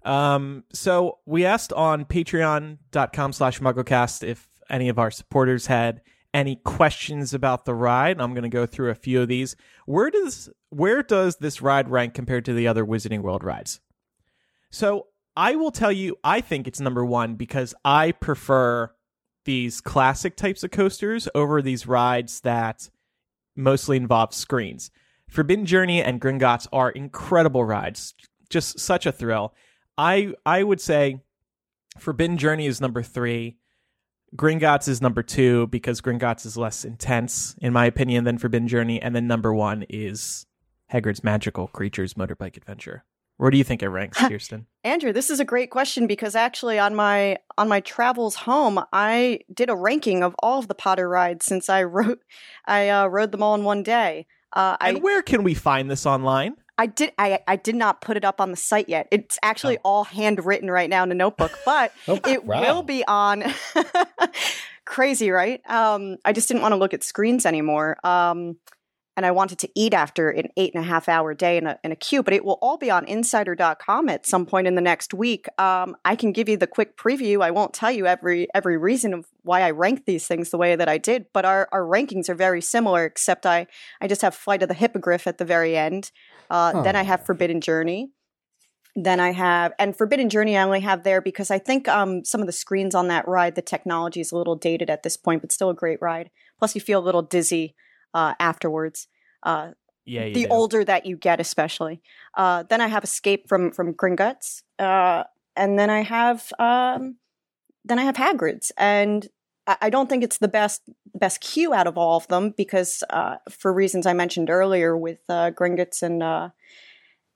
Um, so we asked on patreon.com slash mugglecast if any of our supporters had any questions about the ride. I'm going to go through a few of these. Where does where does this ride rank compared to the other Wizarding World rides? So I will tell you, I think it's number one because I prefer these classic types of coasters over these rides that mostly involve screens. Forbidden Journey and Gringotts are incredible rides, just such a thrill. I I would say Forbidden Journey is number three. Gringotts is number two because Gringotts is less intense, in my opinion, than Forbidden Journey. And then number one is Hagrid's Magical Creatures Motorbike Adventure. Where do you think it ranks, *laughs* Kirsten? Andrew, this is a great question because actually on my on my travels home, I did a ranking of all of the Potter rides since I *laughs* wrote I uh, rode them all in one day. Uh, I and where can we find this online? I did I, I did not put it up on the site yet. It's actually Oh. all handwritten right now in a notebook, but *laughs* Oh, it wow. will be on crazy, right? Um, I just didn't want to look at screens anymore. Um, and I wanted to eat after an eight and a half hour day in a, in a queue, but it will all be on insider.com at some point in the next week. Um, I can give you the quick preview. I won't tell you every every reason of why I rank these things the way that I did, but our, our rankings are very similar, except I, I just have Flight of the Hippogriff at the very end. Uh, Then I have Forbidden Journey. Then I have, and Forbidden Journey I only have there because I think um, some of the screens on that ride, the technology is a little dated at this point, but still a great ride. Plus, you feel a little dizzy uh, afterwards. Uh, Yeah, the do. older that you get, especially. Uh, then I have Escape from from Gringotts, uh, and then I have um, then I have Hagrid's, and I, I don't think it's the best best queue out of all of them because uh, for reasons I mentioned earlier with uh, Gringotts and uh,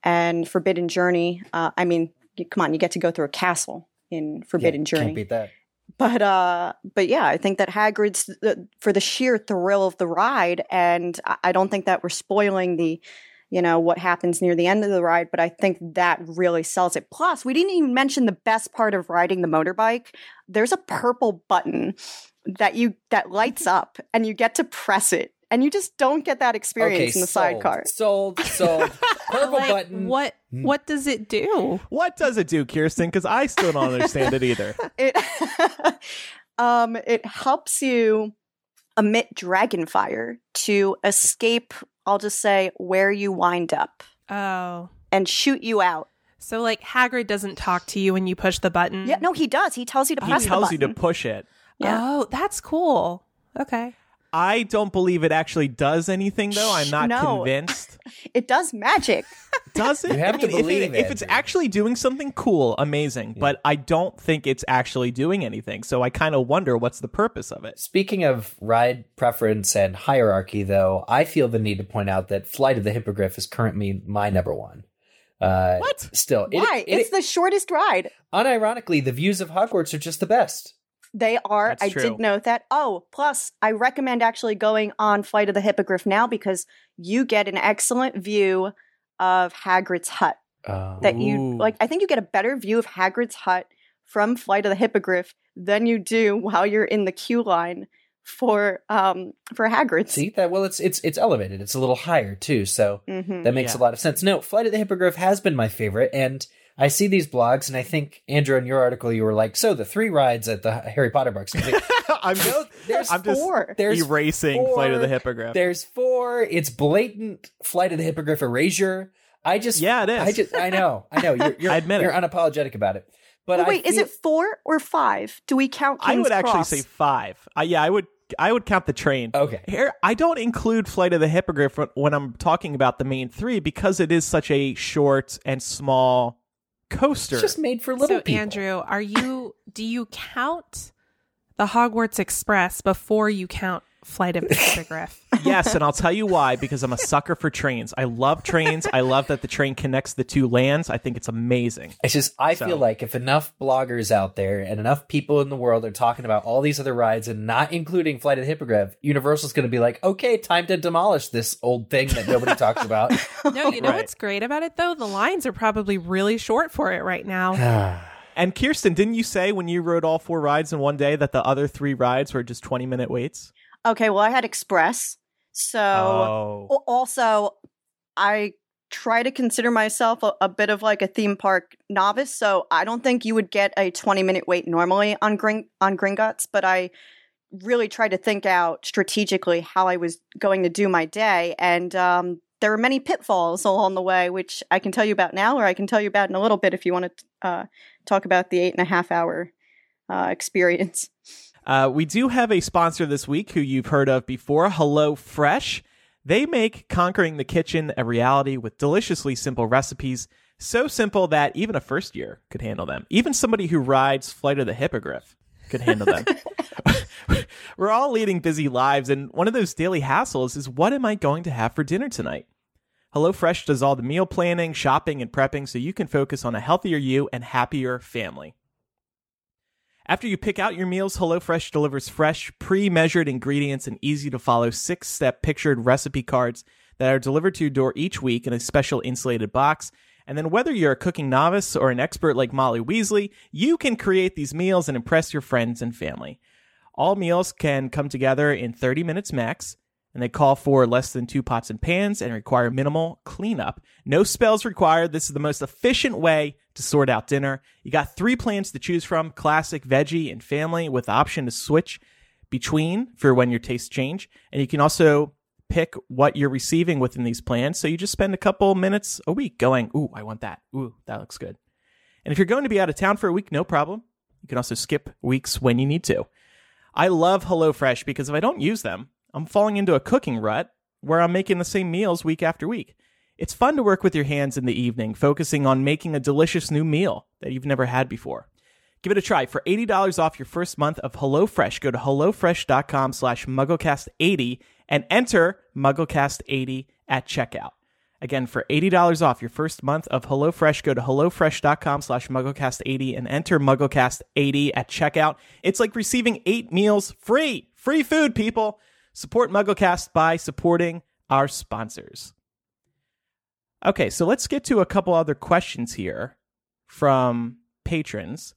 and Forbidden Journey. Uh, I mean, come on, you get to go through a castle in Forbidden Yeah, Journey Can't beat that. But uh but yeah i think that hagrid's uh, for the sheer thrill of the ride and I- i don't think that we're spoiling the you know what happens near the end of the ride but i think that really sells it. Plus we didn't even mention the best part of riding the motorbike. There's a purple button that you that lights up and you get to press it and you just don't get that experience in the sold, sidecar. Sold, sold. *laughs* Purple Like, button. What Hmm. what does it do? What does it do, Kirsten? Because I still don't understand it either. *laughs* it *laughs* um it helps you emit dragon fire to escape i'll just say where you wind up Oh. and shoot you out So like Hagrid doesn't talk to you when you push the button. yeah no he does he tells you to push. He tells you to push it. yeah. Oh, that's cool. Okay. I don't believe it actually does anything, though. I'm not No. convinced. *laughs* It does magic. Does it? You have I to mean, if believe, it, if it's actually doing something cool, amazing. But I don't think it's actually doing anything. So I kind of wonder what's the purpose of it. Speaking of ride preference and hierarchy, though, I feel the need to point out that Flight of the Hippogriff is currently my number one. Uh, What? Still, it- Why? it- it's the shortest ride. unironically, the views of Hogwarts are just the best. They are. That's I true. did note that. Oh, plus, I recommend actually going on Flight of the Hippogriff now because you get an excellent view of Hagrid's hut. Uh, That you Ooh. like. I think you get a better view of Hagrid's hut from Flight of the Hippogriff than you do while you're in the queue line for um for Hagrid's. see that? Well, it's it's it's elevated. It's a little higher too, so hmm that makes Yeah. a lot of sense. No, Flight of the Hippogriff has been my favorite, and I see these blogs, and I think Andrew, in your article, you were like, "So the three rides at the Harry Potter parks." I'm like, *laughs* I'm just, There's I'm just four. There's erasing Flight of the four. Hippogriff. There's four. It's blatant Flight of the Hippogriff erasure. I just Yeah, it is. I just I know. I know. You're *laughs* you're, I admit it. you're unapologetic about it. But Well, I wait, is it four or five? Do we count? I King's would actually say five. Uh, yeah, I would. I would count the train. okay? Here, I don't include Flight of the Hippogriff when- when I'm talking about the main three because it is such a short and small coaster. It's just made for little so people. Andrew, are you do you count the Hogwarts Express before you count Flight of *laughs* the Hippogriff? yes, and I'll *laughs* tell you why because I'm a sucker for trains. I love trains. I love that the train connects the two lands. I think it's amazing. It's just I So- feel like if enough bloggers out there and enough people in the world are talking about all these other rides and not including Flight of the Hippogriff, Universal's going to be like, okay, time to demolish this old thing that nobody talks about. *laughs* No, you know Right. what's great about it though? The lines are probably really short for it right now. *sighs* And Kirsten, didn't you say when you rode all four rides in one day that the other three rides were just 20 minute waits? Okay, well, I had Express, so oh. Also i try to consider myself a, a bit of like a theme park novice. So i don't think you would get a 20 minute wait normally on Gring- on gringotts but i really tried to think out strategically how i was going to do my day. And um, there were many pitfalls along the way which i can tell you about now or i can tell you about in a little bit if you want to uh, talk about the eight and a half hour uh, experience Uh, we do have a sponsor this week who you've heard of before, Hello Fresh. They make conquering the kitchen a reality with deliciously simple recipes, so simple that even a first year could handle them. Even somebody who rides Flight of the Hippogriff could handle them. *laughs* We're all leading busy lives, and one of those daily hassles is what am I going to have for dinner tonight? HelloFresh does all the meal planning, shopping, and prepping so you can focus on a healthier you and happier family. After you pick out your meals, HelloFresh delivers fresh, pre measured ingredients and easy to follow six step pictured recipe cards that are delivered to your door each week in a special insulated box. And then, whether you're a cooking novice or an expert like Molly Weasley, you can create these meals and impress your friends and family. All meals can come together in 30 minutes max, and they call for less than two pots and pans and require minimal cleanup. No spells required. This is the most efficient way to sort out dinner. You got three plans to choose from classic, veggie, and family, with the option to switch between for when your tastes change. And you can also pick what you're receiving within these plans. So you just spend a couple minutes a week going, Ooh, I want that. Ooh, that looks good. And if you're going to be out of town for a week, no problem. You can also skip weeks when you need to. I love HelloFresh because if I don't use them, I'm falling into a cooking rut where I'm making the same meals week after week. It's fun to work with your hands in the evening, focusing on making a delicious new meal that you've never had before. Give it a try. For $80 off your first month of HelloFresh, go to HelloFresh.com slash MuggleCast80 and enter MuggleCast80 at checkout. Again, for $80 off your first month of HelloFresh, go to HelloFresh.com slash MuggleCast80 and enter MuggleCast80 at checkout. It's like receiving eight meals free. Free food, people. Support MuggleCast by supporting our sponsors. Okay, so let's get to a couple other questions here from patrons.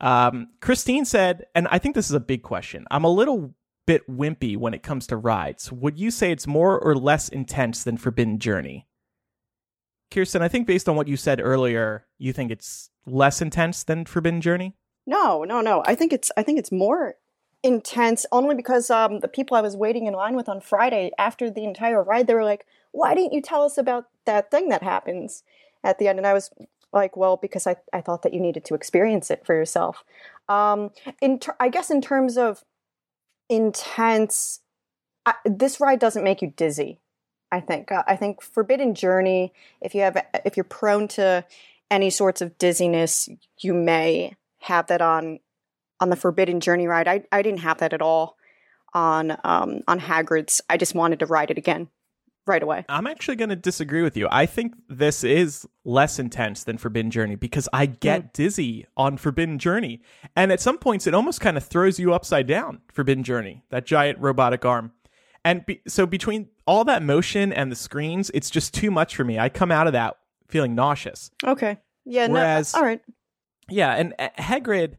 Um, Christine said, and I think this is a big question. I'm a little bit wimpy when it comes to rides. Would you say it's more or less intense than Forbidden Journey? Kirsten, I think based on what you said earlier, you think it's less intense than Forbidden Journey? No, no, no. I think it's I think it's more intense only because um the people I was waiting in line with on Friday after the entire ride they were like, "Why didn't you tell us about that thing that happens at the end?" And I was like, "Well, because I I thought that you needed to experience it for yourself." Um in ter- I guess in terms of intense I, this ride doesn't make you dizzy. I think. Uh, I think Forbidden Journey. If you have, if you're prone to any sorts of dizziness, you may have that on on the Forbidden Journey ride. I I didn't have that at all on um on Hagrid's. I just wanted to ride it again right away. I'm actually going to disagree with you. I think this is less intense than Forbidden Journey because I get dizzy on Forbidden Journey. And at some points, it almost kind of throws you upside down, Forbidden Journey, that giant robotic arm. And be- so between all that motion and the screens, it's just too much for me. I come out of that feeling nauseous. Okay. Yeah. Whereas- no. All right. Yeah. And uh, Hagrid,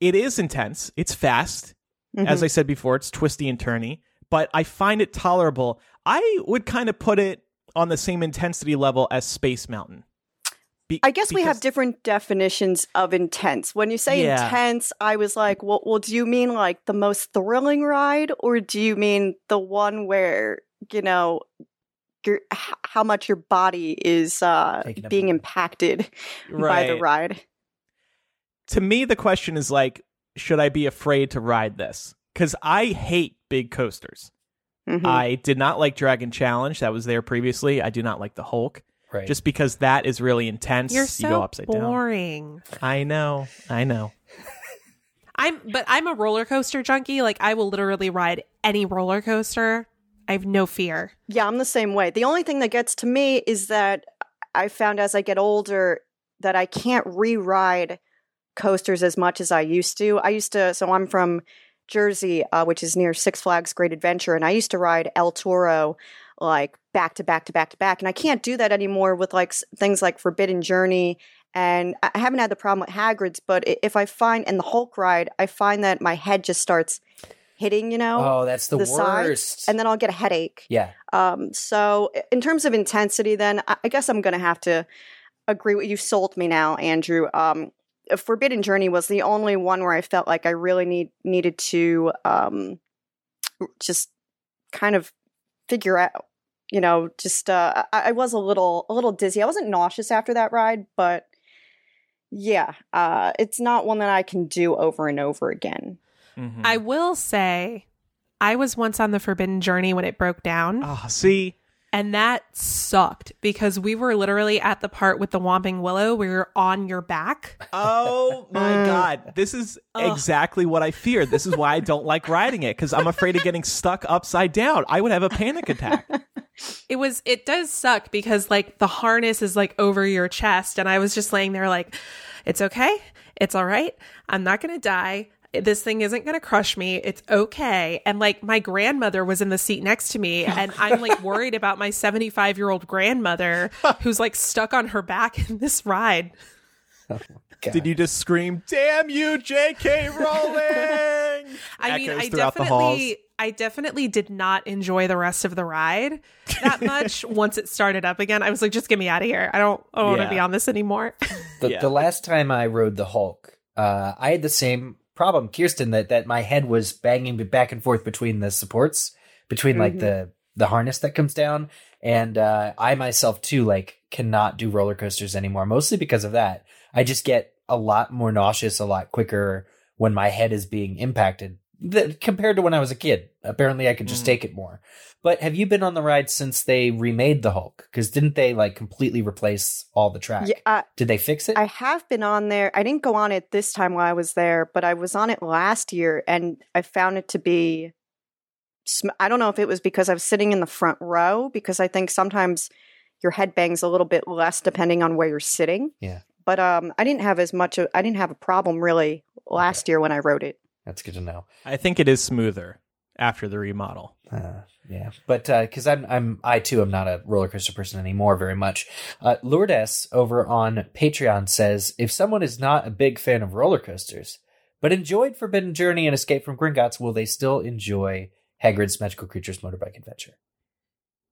it is intense, it's fast. Mhm. As I said before, it's twisty and turny, but I find it tolerable. I would kind of put it on the same intensity level as Space Mountain. Be- I guess we have different definitions of intense. When you say Yeah. intense, I was like, well, well, do you mean like the most thrilling ride, or do you mean the one where you know your how much your body is uh, being in- impacted *laughs* by the ride? To me, the question is like, should I be afraid to ride this? Because I hate big coasters. Mhm. I did not like Dragon Challenge. That was there previously. I do not like the Hulk. Right. Just because that is really intense. You're you so go upside down. boring. I know. I know. *laughs* I'm but I'm a roller coaster junkie. Like I will literally ride any roller coaster. I have no fear. Yeah, I'm the same way. The only thing that gets to me is that I found as I get older that I can't re-ride coasters as much as I used to. I used to, so I'm from Jersey, uh, which is near Six Flags Great Adventure, and I used to ride El Toro like back to back to back to back, and I can't do that anymore with like things like Forbidden Journey. And I haven't had the problem with Hagrid's, but if I find and the Hulk ride, I find that my head just starts hitting, you know, oh, that's the, the side, worst. and then I'll get a headache. yeah. Um, so in terms of intensity, then I, I guess I'm going to have to agree with you. Sold me now, Andrew. Um, Forbidden Journey was the only one where I felt like I really need needed to um, just kind of figure out. You know, just uh, I, I was a little a little dizzy. I wasn't nauseous after that ride, but yeah, uh, it's not one that I can do over and over again. Mhm. I will say I was once on the Forbidden Journey when it broke down. Oh, see, And that sucked because we were literally at the part with the Whomping Willow where you're on your back. Oh my Mm. god. This is Ugh. exactly what I feared. This is why I don't like riding it cuz I'm afraid of getting stuck upside down. I would have a panic attack. *laughs* It was, it does suck because like the harness is like over your chest. And I was just laying there like, it's okay. It's all right. I'm not going to die. This thing isn't going to crush me. It's okay. And like my grandmother was in the seat next to me. And *laughs* I'm like worried about my 75 year old grandmother *laughs* who's like stuck on her back in this ride. God. Did you just scream, "Damn you, J.K. Rowling"? *laughs* I mean, I throughout the halls. definitely, I definitely did not enjoy the rest of the ride that much. Once it started up again, I was like, just get me out of here. I don't, I don't want to be on this anymore. The, Yeah. the last time I rode the Hulk, uh, I had the same problem, Kirsten, that, that my head was banging back and forth between the supports, between like Mhm. the, the harness that comes down. And, uh, I myself too, like, cannot do roller coasters anymore, mostly because of that. I just get a lot more nauseous a lot quicker when my head is being impacted th- compared to when I was a kid. Apparently I could just Mm. take it more. But have you been on the ride since they remade the Hulk? Because didn't they like completely replace all the track? Yeah, uh, Did they fix it? I have been on there. I didn't go on it this time while I was there, but I was on it last year and I found it to be. sm- I don't know if it was because I was sitting in the front row, because I think sometimes your head bangs a little bit less depending on where you're sitting. Yeah. But um, I didn't have as much. Of, I didn't have a problem really last year when I wrote it. That's good to know. I think it is smoother after the remodel. Uh, yeah, but because I'm I'm I too am not a roller coaster person anymore very much. Uh, Lourdes over on Patreon says if someone is not a big fan of roller coasters but enjoyed Forbidden Journey and Escape from Gringotts, will they still enjoy Hagrid's Magical Creatures Motorbike Adventure?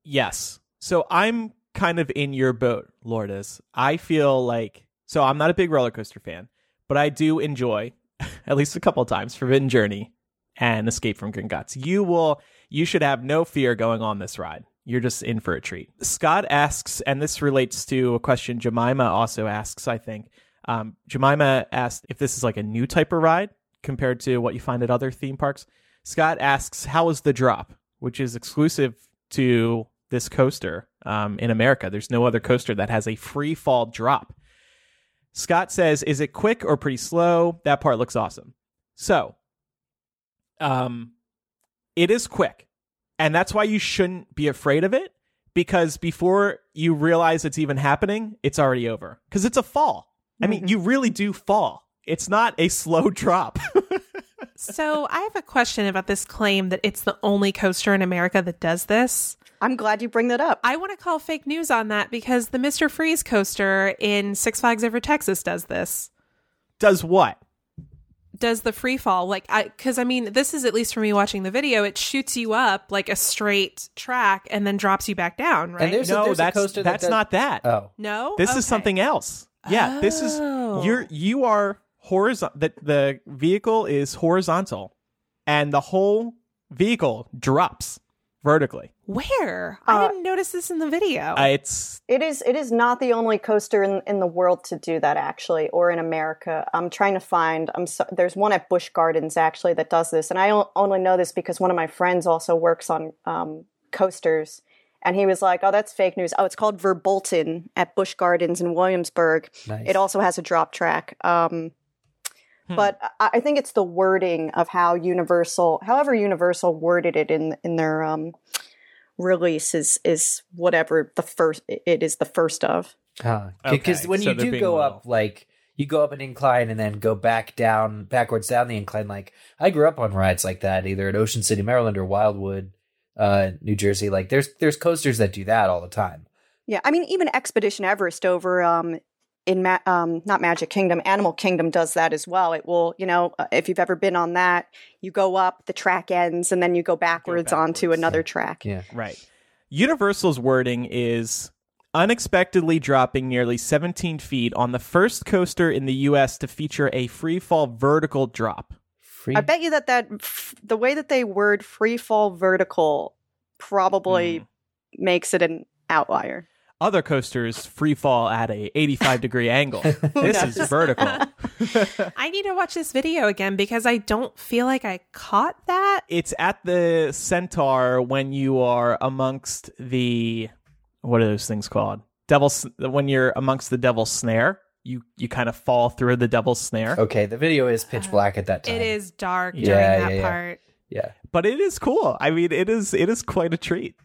Yes. So I'm kind of in your boat, Lourdes. I feel like so I'm not a big roller coaster fan, but I do enjoy *laughs* at least a couple times Forbidden Journey and Escape from Gringotts. You will you should have no fear going on this ride. You're just in for a treat. Scott asks, and this relates to a question Jemima also asks, I think. Um, Jemima asked if this is like a new type of ride compared to what you find at other theme parks. Scott asks, how was the drop? which is exclusive to this coaster um, in America. There's no other coaster that has a free fall drop. Scott says, "Is it quick or pretty slow?" That part looks awesome. So, um, it is quick, and that's why you shouldn't be afraid of it because before you realize it's even happening, it's already over because it's a fall. I mean, Mhm. you really do fall. It's not a slow *laughs* drop. So I have a question about this claim that it's the only coaster in America that does this. I'm glad you bring that up. I want to call fake news on that because the Mr. Freeze coaster in Six Flags Over Texas does this. Does what? Does the free fall like I cuz I mean this is at least for me watching the video it shoots you up like a straight track and then drops you back down, right? And there's a, no, there's a that's coaster that that's does- not that. Oh, no. this Okay. is something else. Yeah, this is Oh. you're you are horizontal. The, the vehicle is horizontal, and the whole vehicle drops vertically. Where? I Uh, didn't notice this in the video. Uh, it's It is. It is not the only coaster in, in the world to do that, actually, or in America. I'm trying to find. I'm so, there's one at Busch Gardens actually that does this, and I only know this because one of my friends also works on um, coasters, and he was like, "Oh, that's fake news. Oh, it's called Verbolten at Busch Gardens in Williamsburg. nice. It also has a drop track." Um, Hmm. But I, I think it's the wording of how Universal, however Universal worded it in in their um, release is is whatever the first it is the first of. because Okay, when so you do go loyal. up, like you go up an incline and then go back down, backwards down the incline. Like I grew up on rides like that, either at Ocean City, Maryland, or Wildwood, uh, New Jersey. Like there's there's coasters that do that all the time. Yeah, I mean even Expedition Everest over um in Ma- um not Magic Kingdom, Animal Kingdom does that as well. It will, you know, uh, if you've ever been on that, you go up, the track ends, and then you go backwards, onto backwards, another yeah. track. Yeah, right. Universal's wording is unexpectedly dropping nearly 17 feet on the first coaster in the U.S. to feature a free fall vertical drop. free. I bet you that that f- the way that they word free fall vertical probably Hmm. makes it an outlier. Other coasters free fall at a 85 degree angle. *laughs* this is vertical. *laughs* I need to watch this video again because I don't feel like I caught that. it's at the centaur when you are amongst the what are those things called devil's when you're amongst the devil's snare you you kind of fall through the devil's snare okay, the video is pitch uh, black at that time. It is dark Yeah, during yeah, that yeah. part. Yeah. but it is cool i mean it is it is quite a treat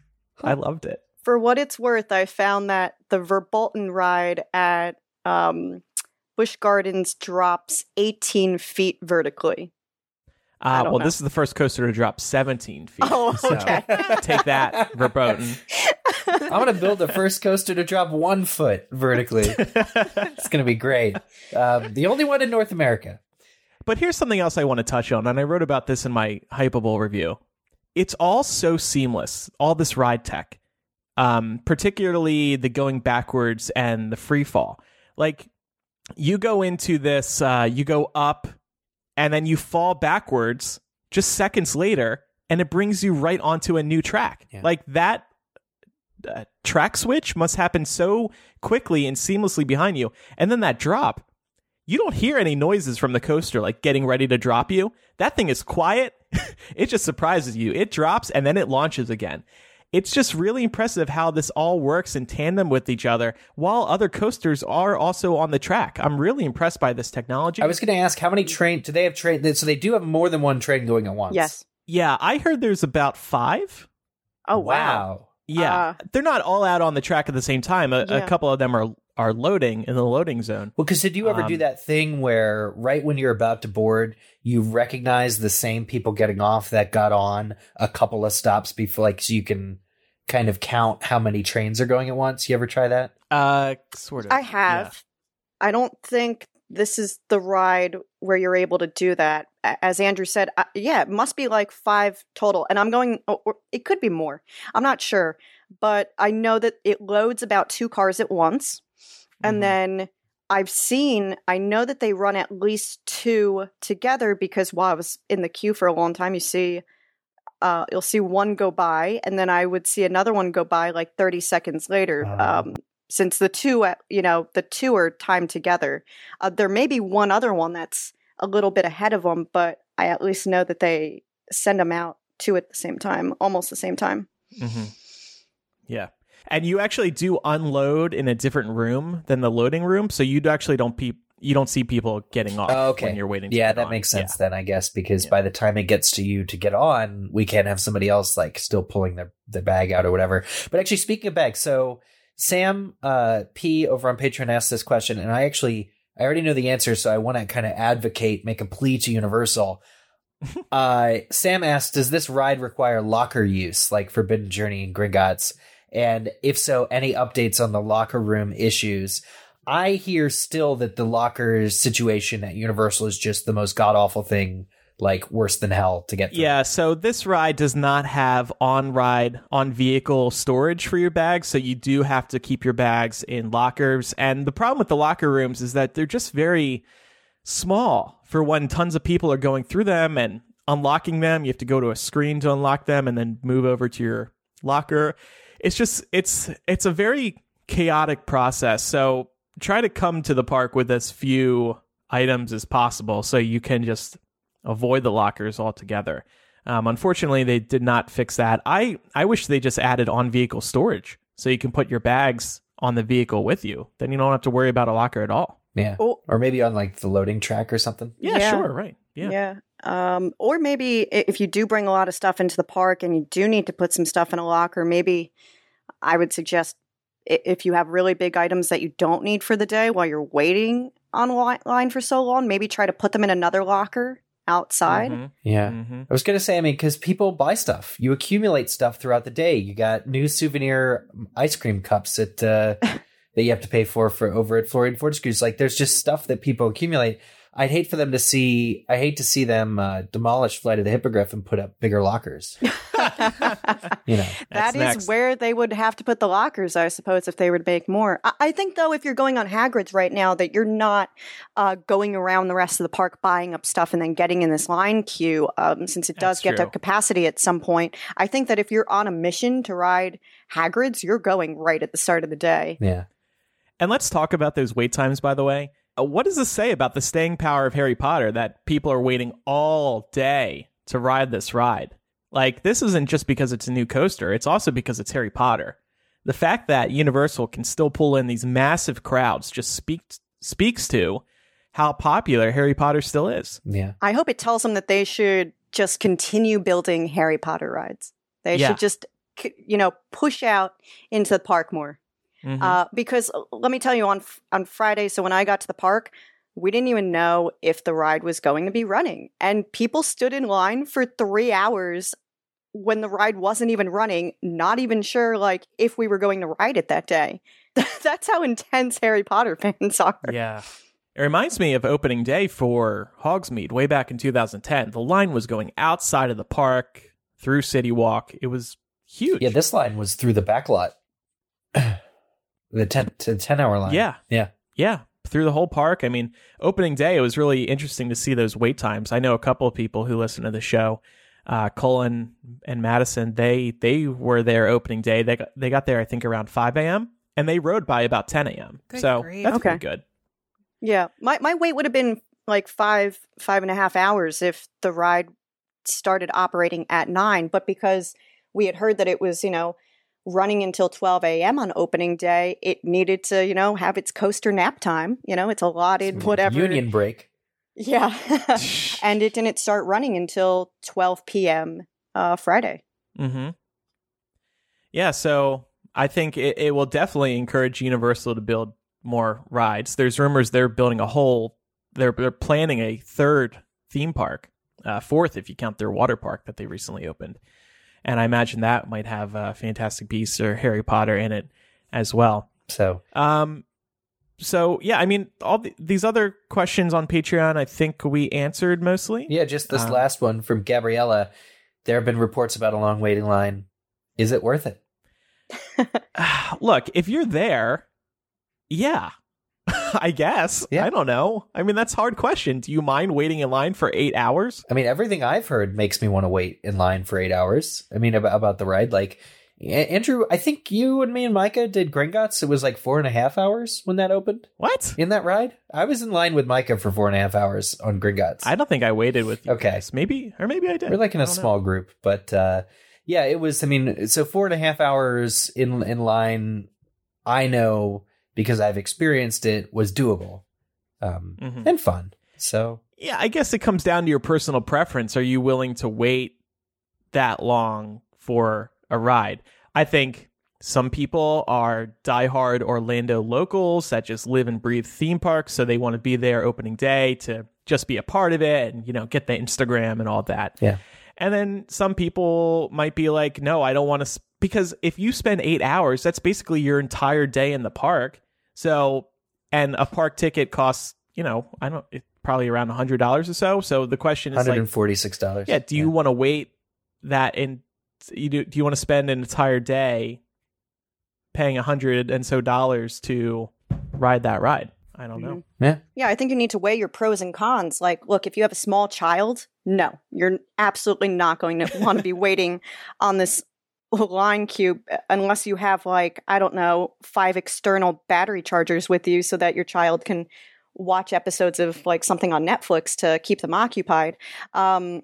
i loved it For what it's worth, I found that the Verbolten ride at um, Busch Gardens drops 18 feet vertically. I uh, well know. this is the first coaster to drop 17 feet Oh, so okay. take that *laughs* Verbolten I'm gonna build the first coaster to drop one foot vertically. it's gonna be great. Um, the only one in North America. But here's something else I want to touch on, and I wrote about this in my Hypable review. It's all so seamless, all this ride tech, um, particularly the going backwards and the free fall. Like you go into this, uh, you go up, and then you fall backwards just seconds later, and it brings you right onto a new track. Yeah. Like that uh, track switch must happen so quickly and seamlessly behind you, and then that drop you don't hear any noises from the coaster like getting ready to drop you. That thing is quiet. *laughs* it just surprises you. It drops and then it launches again. It's just really impressive how this all works in tandem with each other while other coasters are also on the track. I'm really impressed by this technology. I was gonna ask how many train do they have train? So they do have more than one train going at once. Yes. yeah, I heard there's about five. Oh, wow. Yeah, Uh, they're not all out on the track at the same time. A, a couple of them are are loading in the loading zone. Well, because did you ever do Um, that thing where right when you're about to board, you recognize the same people getting off that got on a couple of stops before, like, so you can kind of count how many trains are going at once? You ever try that? Uh, sort of. I have. I don't think this is the ride where you're able to do that. As Andrew said, uh, yeah, it must be like five total. And I'm going, or, or it could be more. I'm not sure. But I know that it loads about two cars at once. And Mhm. then I've seen, I know that they run at least two together because while I was in the queue for a long time, you see, uh, you'll see one go by, and then I would see another one go by like 30 seconds later. Ah. Um, since the two, uh, you know, the two are timed together. Uh, there may be one other one that's a little bit ahead of them, but I at least know that they send them out two at the same time, almost the same time. hmm Yeah. And you actually do unload in a different room than the loading room, so you actually don't pe- you don't see people getting off Oh, okay. when you're waiting. Yeah, that on. makes sense Yeah. then, I guess, because Yeah. by the time it gets to you to get on, we can't have somebody else like still pulling their, their bag out or whatever. But actually, speaking of bags, so Sam uh, P over on Patreon asked this question, and I actually I already know the answer, so I want to kind of advocate, make a plea to Universal. *laughs* uh, Sam asked, "Does this ride require locker use, like Forbidden Journey and Gringotts? And if so, any updates on the locker room issues?" I hear still that the locker situation at Universal is just the most god awful thing, like worse than hell to get through. Yeah, so this ride does not have on ride, on vehicle storage for your bags. So you do have to keep your bags in lockers. And the problem with the locker rooms is that they're just very small for when tons of people are going through them and unlocking them. You have to go to a screen to unlock them and then move over to your locker. It's just, it's, it's a very chaotic process. So try to come to the park with as few items as possible so you can just avoid the lockers altogether. Um, unfortunately, they did not fix that. I, I wish they just added on vehicle storage so you can put your bags on the vehicle with you. Then you don't have to worry about a locker at all. Yeah. Oh. Or maybe on like the loading track or something. Yeah, Yeah. sure, right. Yeah. Yeah. Um, or maybe if you do bring a lot of stuff into the park and you do need to put some stuff in a locker, maybe I would suggest if you have really big items that you don't need for the day while you're waiting on li- line for so long, maybe try to put them in another locker outside. Mhm, Yeah. mhm. I was going to say, I mean, because people buy stuff. You accumulate stuff throughout the day. You got new souvenir ice cream cups at, uh, *laughs* that you have to pay for for over at Florean Fortescue's. Like, there's just stuff that people accumulate. I'd hate for them to see. I hate to see them uh, demolish Flight of the Hippogriff and put up bigger lockers. *laughs* You know, That That's is next. where they would have to put the lockers, I suppose, if they would make more. I, I think, though, if you're going on Hagrid's right now, that you're not uh, going around the rest of the park buying up stuff and then getting in this line queue, um, since it does That's get true. to capacity at some point. I think that if you're on a mission to ride Hagrid's, you're going right at the start of the day. yeah. And let's talk about those wait times, by the way. Uh, what does this say about the staying power of Harry Potter that people are waiting all day to ride this ride? Like, this isn't just because it's a new coaster, it's also because it's Harry Potter. The fact that Universal can still pull in these massive crowds just speak, speaks to how popular Harry Potter still is. Yeah. I hope it tells them that they should just continue building Harry Potter rides. They Yeah. should just, you know, push out into the park more. Mhm. Uh, because uh, let me tell you, on on Friday, so when I got to the park, we didn't even know if the ride was going to be running, and people stood in line for three hours when the ride wasn't even running, not even sure like if we were going to ride it that day. *laughs* That's how intense Harry Potter *laughs* fans are. Yeah. It reminds me of opening day for Hogsmeade way back in 2010. The line was going outside of the park through City Walk. It was huge. Yeah. This line was through the back lot. *clears throat* the 10 to 10 hour line. Yeah. Yeah. Yeah. Through the whole park. I mean, opening day, it was really interesting to see those wait times. I know a couple of people who listen to the show. Uh, Colin and Madison, they they were there opening day. They got, they got there, I think, around 5 a.m. and they rode by about 10 a.m. Good so grief. that's Okay. pretty good. Yeah, my my wait would have been like five five and a half hours if the ride started operating at nine, but because we had heard that it was you know running until 12 a.m. on opening day, it needed to you know have its coaster nap time. You know, it's allotted whatever. Union break. Yeah, *laughs* and it didn't start running until 12 p.m. Uh, Friday. Mm-hmm. Yeah, so I think it, it will definitely encourage Universal to build more rides. There's rumors they're building a whole, they're, they're planning a third theme park, uh, fourth if you count their water park that they recently opened. And I imagine that might have uh, Fantastic Beasts or Harry Potter in it as well. So Um, so yeah, I mean, all the, these other questions on Patreon, I think we answered mostly. Yeah, just this Um, last one from Gabriella. There have been reports about a long waiting line. Is it worth it? *laughs* *sighs* Look, if you're there, yeah, *laughs* I guess. Yeah. I don't know. I mean, that's a hard question. Do you mind waiting in line for eight hours? I mean, everything I've heard makes me want to wait in line for eight hours. I mean, about, about the ride, like Andrew, I think you and me and Micah did Gringotts. It was like four and a half hours when that opened What? in that ride. I was in line with Micah for four and a half hours on Gringotts. I don't think I waited with you Okay. guys. Maybe, or maybe I did. We're like in a don't know. small group, but uh, yeah, it was. I mean, so four and a half hours in in line. I know because I've experienced it was doable um, Mhm. and fun. So Yeah, I guess it comes down to your personal preference. Are you willing to wait that long for a ride? I think some people are diehard Orlando locals that just live and breathe theme parks, so they want to be there opening day to just be a part of it and you know get the Instagram and all that. Yeah. And then some people might be like, no, I don't want to, s-, because if you spend eight hours, that's basically your entire day in the park. So, and a park ticket costs, you know, I don't, it, probably around a hundred dollars or so. So the question is hundred like, and forty six dollars. yeah, do you want to wait that in? You do? Do you want to spend an entire day paying a hundred and so dollars to ride that ride? I don't know. Mm-hmm. Yeah. Yeah, I think you need to weigh your pros and cons. Like, look, if you have a small child, no, you're absolutely not going to want to be waiting on this line cube unless you have, like, I don't know, five external battery chargers with you so that your child can watch episodes of like something on Netflix to keep them occupied. Um,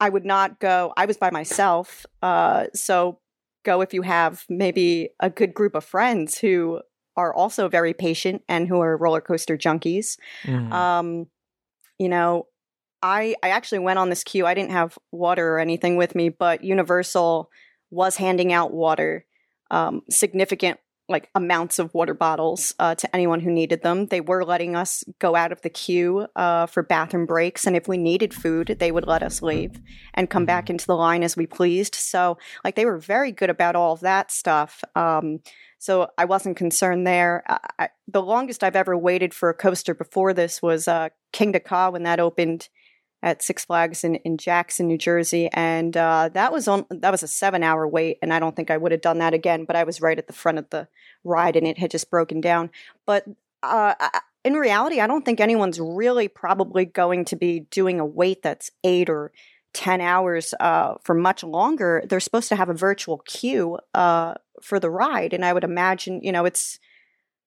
I would not go, I was by myself. Uh, so go if you have maybe a good group of friends who are also very patient and who are roller coaster junkies. Mhm. Um, you know, I I actually went on this queue. I didn't have water or anything with me, but Universal was handing out water, um, significant like amounts of water bottles uh, to anyone who needed them. They were letting us go out of the queue uh, for bathroom breaks, and if we needed food, they would let us leave and come back into the line as we pleased. So, like, they were very good about all of that stuff. Um, so I wasn't concerned there. I, I, the longest I've ever waited for a coaster before this was uh, Kingda Ka when that opened at Six Flags in, in Jackson, New Jersey, and uh, that was on that was a seven hour wait, and I don't think I would have done that again. But I was right at the front of the ride, and it had just broken down. But uh, in reality, I don't think anyone's really probably going to be doing a wait that's eight or 10 hours uh, for much longer. They're supposed to have a virtual queue uh, for the ride. And I would imagine, you know, it's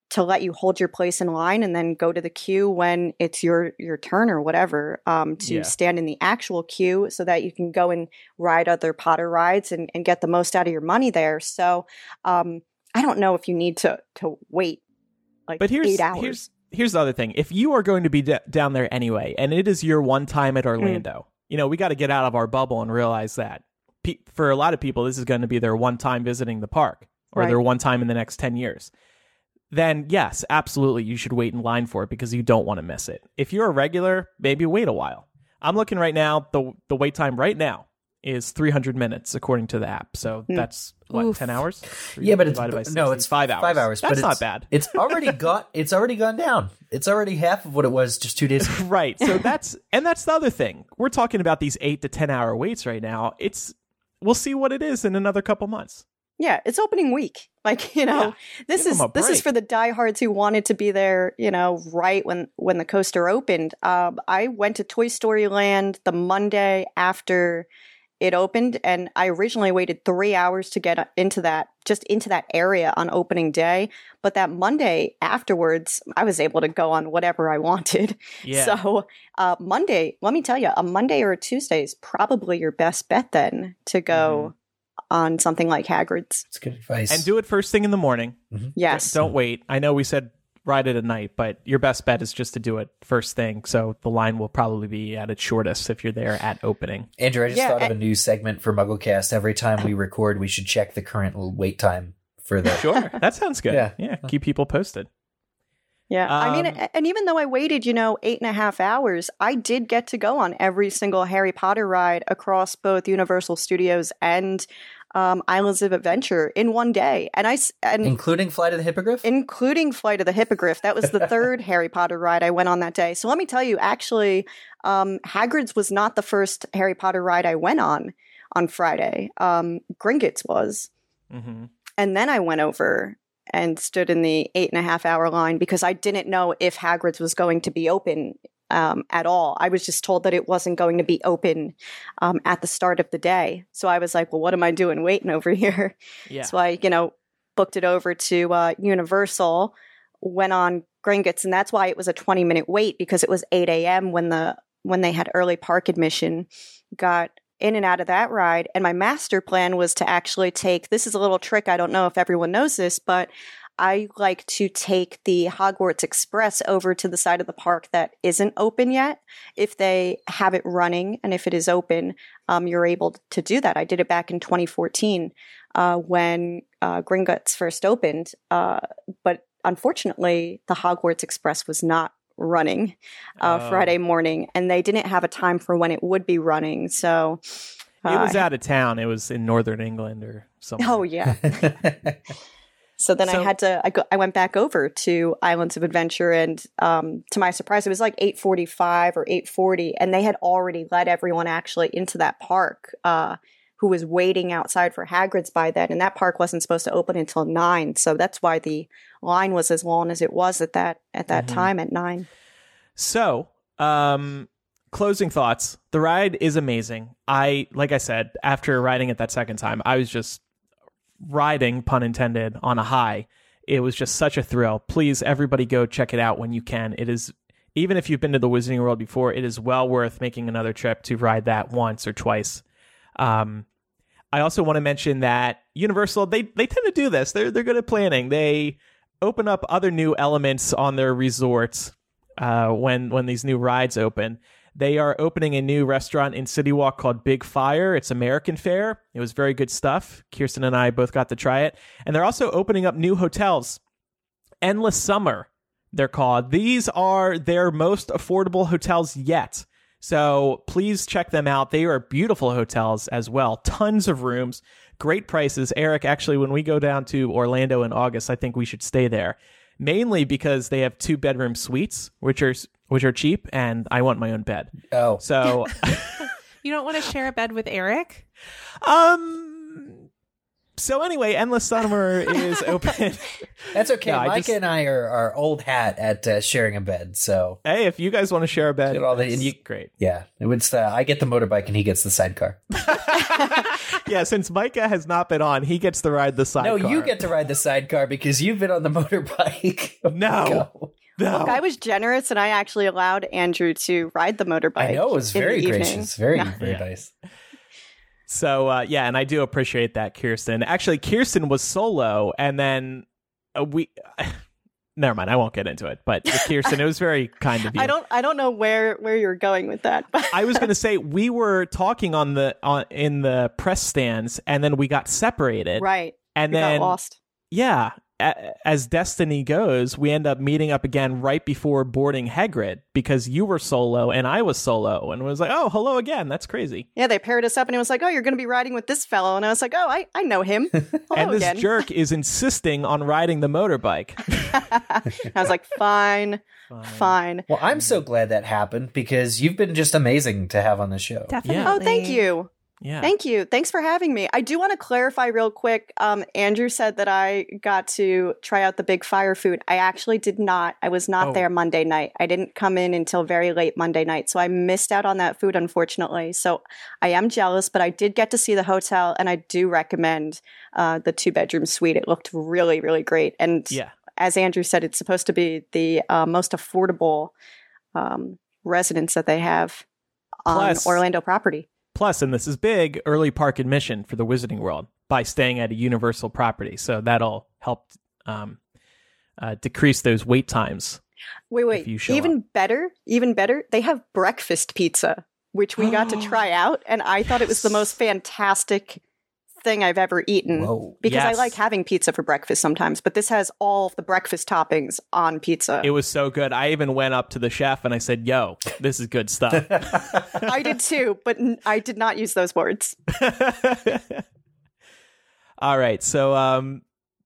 to let you hold your place in line and then go to the queue when it's your your turn or whatever um, to Yeah. stand in the actual queue so that you can go and ride other Potter rides and, and get the most out of your money there. So um, I don't know if you need to to wait like But here's eight hours. here's here's the other thing. If you are going to be d- down there anyway, and it is your one time at Orlando, you know we got to get out of our bubble and realize that Pe- for a lot of people, this is going to be their one time visiting the park or Right. their one time in the next ten years. Then yes, absolutely, you should wait in line for it because you don't want to miss it. If you're a regular, maybe wait a while. I'm looking right now. the The wait time right now is 300 minutes according to the app. So Hmm. that's what Oof. 10 hours. Yeah, but it's Divided by no, it's five hours. Five hours. That's but not it's, bad. *laughs* It's already got. It's already gone down. It's already half of what it was just two days. ago. *laughs* right. So that's and that's the other thing. We're talking about these eight to ten hour waits right now. It's we'll see what it is in another couple months. Yeah, it's opening week. *laughs* Like, you know, Yeah, this give is this is for the diehards who wanted to be there, you know, right when when the coaster opened. Um, I went to Toy Story Land the Monday after it opened, and I originally waited three hours to get into that just into that area on opening day. But that Monday afterwards, I was able to go on whatever I wanted. *laughs* Yeah. So uh, Monday, let me tell you, a Monday or a Tuesday is probably your best bet then to go on something like Hagrid's. It's good advice. and do it first thing in the morning. Mm-hmm. Yes. Don't wait. I know we said ride it at night, but your best bet is just to do it first thing. So the line will probably be at its shortest if you're there at opening. Andrew, I just Yeah, thought of a new segment for MuggleCast. Every time we record, we should check the current wait time for the. Sure. that sounds good. Yeah. Yeah. Keep people posted. Yeah. I mean, Um, and even though I waited, you know, eight and a half hours, I did get to go on every single Harry Potter ride across both Universal Studios and um, Islands of Adventure in one day. And I and including Flight of the Hippogriff. including Flight of the Hippogriff. That was the *laughs* third Harry Potter ride I went on that day. So let me tell you, actually, um, Hagrid's was not the first Harry Potter ride I went on on Friday. Um, Gringotts was. hmm And then I went over and stood in the eight and a half hour line because I didn't know if Hagrid's was going to be open um, at all. I was just told that it wasn't going to be open um, at the start of the day. So I was like, well, what am I doing waiting over *laughs* here? Yeah. So I, you know, booked it over to uh, Universal, went on Gringotts, and that's why it was a 20 minute wait because it was 8 a.m. when the when they had early park admission. Got in and out of that ride, and my master plan was to actually take. This is a little trick. I don't know if everyone knows this, but I like to take the Hogwarts Express over to the side of the park that isn't open yet. If they have it running and if it is open, um, you're able to do that. I did it back in 2014 uh, when uh, Gringotts first opened, uh, but unfortunately, the Hogwarts Express was not running uh, Oh. Friday morning, and they didn't have a time for when it would be running. So It was uh, out of town. It was in northern England or something. Oh yeah. *laughs* So then So- I had to. I go. I went back over to Islands of Adventure, and um, to my surprise, it was like eight forty-five or eight forty, and they had already let everyone actually into that park. Uh, who was waiting outside for Hagrid's by then, and that park wasn't supposed to open until nine. So that's why the line was as long as it was at that at that Mhm. time at nine. So, um, closing thoughts. The ride is amazing. I, like I said, after riding it that second time, I was just riding, pun intended, on a high. It was just such a thrill. Please, everybody, go check it out when you can. It is, even if you've been to the Wizarding World before, it is well worth making another trip to ride that once or twice. Um, I also want to mention that Universal they they tend to do this. They're they're good at planning. They open up other new elements on their resorts uh, when when these new rides open. They are opening a new restaurant in City Walk called Big Fire. It's American fare. It was very good stuff. Kirsten and I both got to try it. And they're also opening up new hotels. Endless Summer, they're called. These are their most affordable hotels yet. So please check them out. They are beautiful hotels as well. Tons of rooms, great prices. Eric, actually, when we go down to Orlando in August, I think we should stay there. Mainly because they have two bedroom suites, which are which are cheap, and I want my own bed. oh, So, *laughs* *laughs* You don't want to share a bed with Eric? um, so anyway, Endless Summer *laughs* is open. that's okay. Yeah, I Mike just- and I are, are old hat at uh, sharing a bed, so hey, if you guys want to share a bed, Get all the- and you- great. yeah, it was. Uh, I get the motorbike and he gets the sidecar. *laughs* yeah, since Micah has not been on, he gets to ride the sidecar. No, you get to ride the sidecar because you've been on the *laughs* motorbike. No. *laughs* Go. no. Look, I was generous, and I actually allowed Andrew to ride the motorbike. I know it was in the very evening. gracious, very Yeah. very Yeah. nice. So uh, yeah, and I do appreciate that, Kirsten. Actually, Kirsten was solo, and then uh, we. Never mind, I won't get into it. But *laughs* Kirsten, it was very kind of you. I don't. I don't know where where you're going with that. But I was going *laughs* to say we were talking on the on in the press stands, and then we got separated, right, and we then got lost. yeah, as destiny goes, we end up meeting up again right before boarding Hagrid because you were solo and I was solo, and it was like, oh, hello again. That's crazy. Yeah, they paired us up, and it was like, "Oh, you're going to be riding with this fellow," and I was like, "Oh, I, I know him." *laughs* Hello and this again. jerk is insisting on riding the motorbike. *laughs* I was like, "Fine, fine." Well, I'm so glad that happened because you've been just amazing to have on the show. Definitely. Oh, thank you. Yeah. Thank you. Thanks for having me. I do want to clarify real quick. Um, Andrew said that I got to try out the big fire food. I actually did not. I was not Oh. there Monday night. I didn't come in until very late Monday night. So I missed out on that food, unfortunately. So I am jealous, but I did get to see the hotel and I do recommend uh, the two bedroom suite. It looked really, really great. And yeah. as Andrew said, it's supposed to be the uh, most affordable um, residence that they have on Plus- Orlando property. Plus, and this is big, early park admission for the Wizarding World by staying at a Universal property. So that'll help um, uh, decrease those wait times. Wait, wait. Even better, even better, they have breakfast pizza, which we got to *gasps* try out, and I thought it was the most fantastic thing I've ever eaten. Whoa. Because I like having pizza for breakfast sometimes, but this has all of the breakfast toppings on pizza. It was so good. I even went up to the chef and I said, "Yo, this is good stuff." *laughs* I did too, but I did not use those words. *laughs* All right, so um,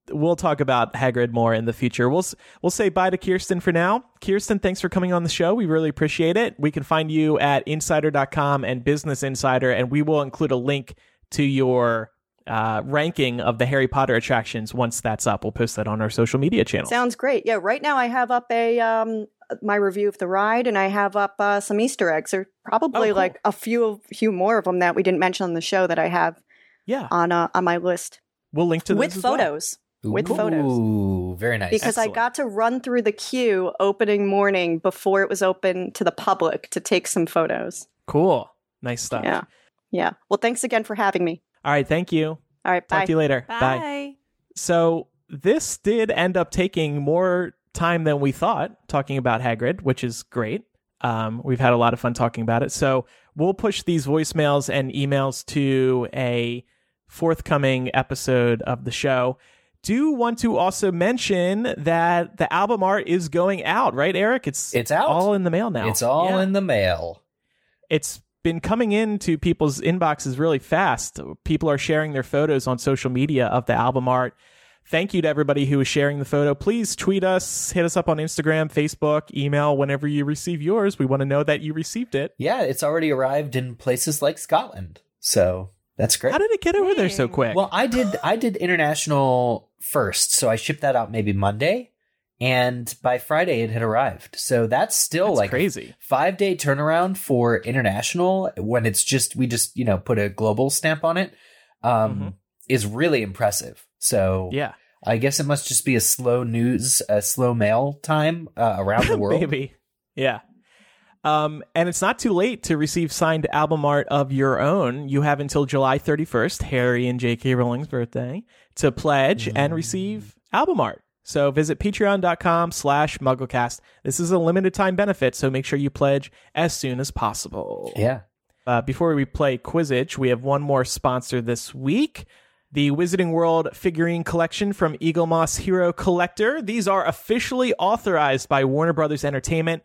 we'll talk about Hagrid more in the future. We'll we'll say bye to Kirsten for now. Kirsten, thanks for coming on the show. We really appreciate it. We can find you at insider.com and Business Insider, and we will include a link to your uh, ranking of the Harry Potter attractions once that's up. We'll post that on our social media channel. Sounds great. Yeah, right now I have up a um my review of the ride, and I have up uh, some Easter eggs. There are probably Oh, cool. like a few, of few more of them that we didn't mention on the show that I have Yeah, on uh, on my list we'll link to with those as well. photos. With photos. Ooh, very nice. Because Excellent. I got to run through the queue opening morning before it was open to the public to take some photos. Cool, nice stuff. Yeah. Yeah. Well, thanks again for having me. All right, thank you. All right. Talk to you later. Bye. So this did end up taking more time than we thought talking about Hagrid, which is great. Um, we've had a lot of fun talking about it. So we'll push these voicemails and emails to a forthcoming episode of the show. Do want to also mention that the album art is going out, right, Eric? It's It's out. all in the mail now. It's all Yeah. in the mail. it's been coming into people's inboxes really fast. People are sharing their photos on social media of the album art. Thank you to everybody who is sharing the photo. Please tweet us, hit us up on Instagram, Facebook, email whenever you receive yours. We want to know that you received it. Yeah, it's already arrived in places like Scotland. So that's great. How did it get over there so quick? Well, I did I did international first, so I shipped that out maybe Monday, and by Friday it had arrived. So that's still That's like crazy. five day turnaround for international when it's just we just you know put a global stamp on it um, Mhm. is really impressive. So Yeah. I guess it must just be a slow news, a slow mail time uh, around the *laughs* world. Maybe. Yeah. Um, and it's not too late to receive signed album art of your own. You have until July 31st, Harry and J.K. Rowling's birthday, to pledge and receive album art. So visit patreon.com slash mugglecast. This is a limited time benefit, so make sure you pledge as soon as possible. Yeah. Uh, before we play Quizzitch, we have one more sponsor this week. The Wizarding World figurine collection from Eaglemoss Hero Collector. These are officially authorized by Warner Brothers Entertainment,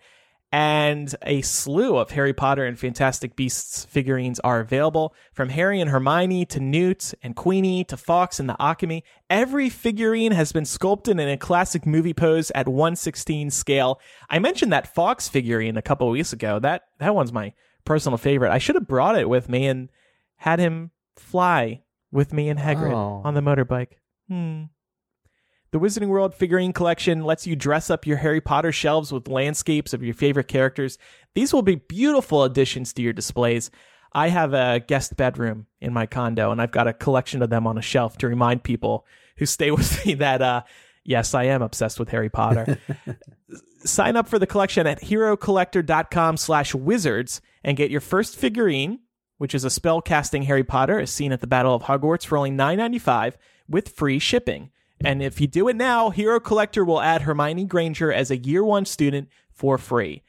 and a slew of Harry Potter and Fantastic Beasts figurines are available. From Harry and Hermione to Newt and Queenie to Fawkes and the Alchemy, every figurine has been sculpted in a classic movie pose at 116 scale. I mentioned that Fawkes figurine a couple weeks ago. That that one's my personal favorite. I should have brought it with me and had him fly with me and Hagrid Oh. on the motorbike. Hmm. The Wizarding World figurine collection lets you dress up your Harry Potter shelves with landscapes of your favorite characters. These will be beautiful additions to your displays. I have a guest bedroom in my condo, and I've got a collection of them on a shelf to remind people who stay *laughs* with me that, uh, yes, I am obsessed with Harry Potter. *laughs* Sign up for the collection at herocollector.com slash wizards and get your first figurine, which is a spell casting Harry Potter as seen at the Battle of Hogwarts for only $9.95 with free shipping. And if you do it now, Hero Collector will add Hermione Granger as a year one student for free.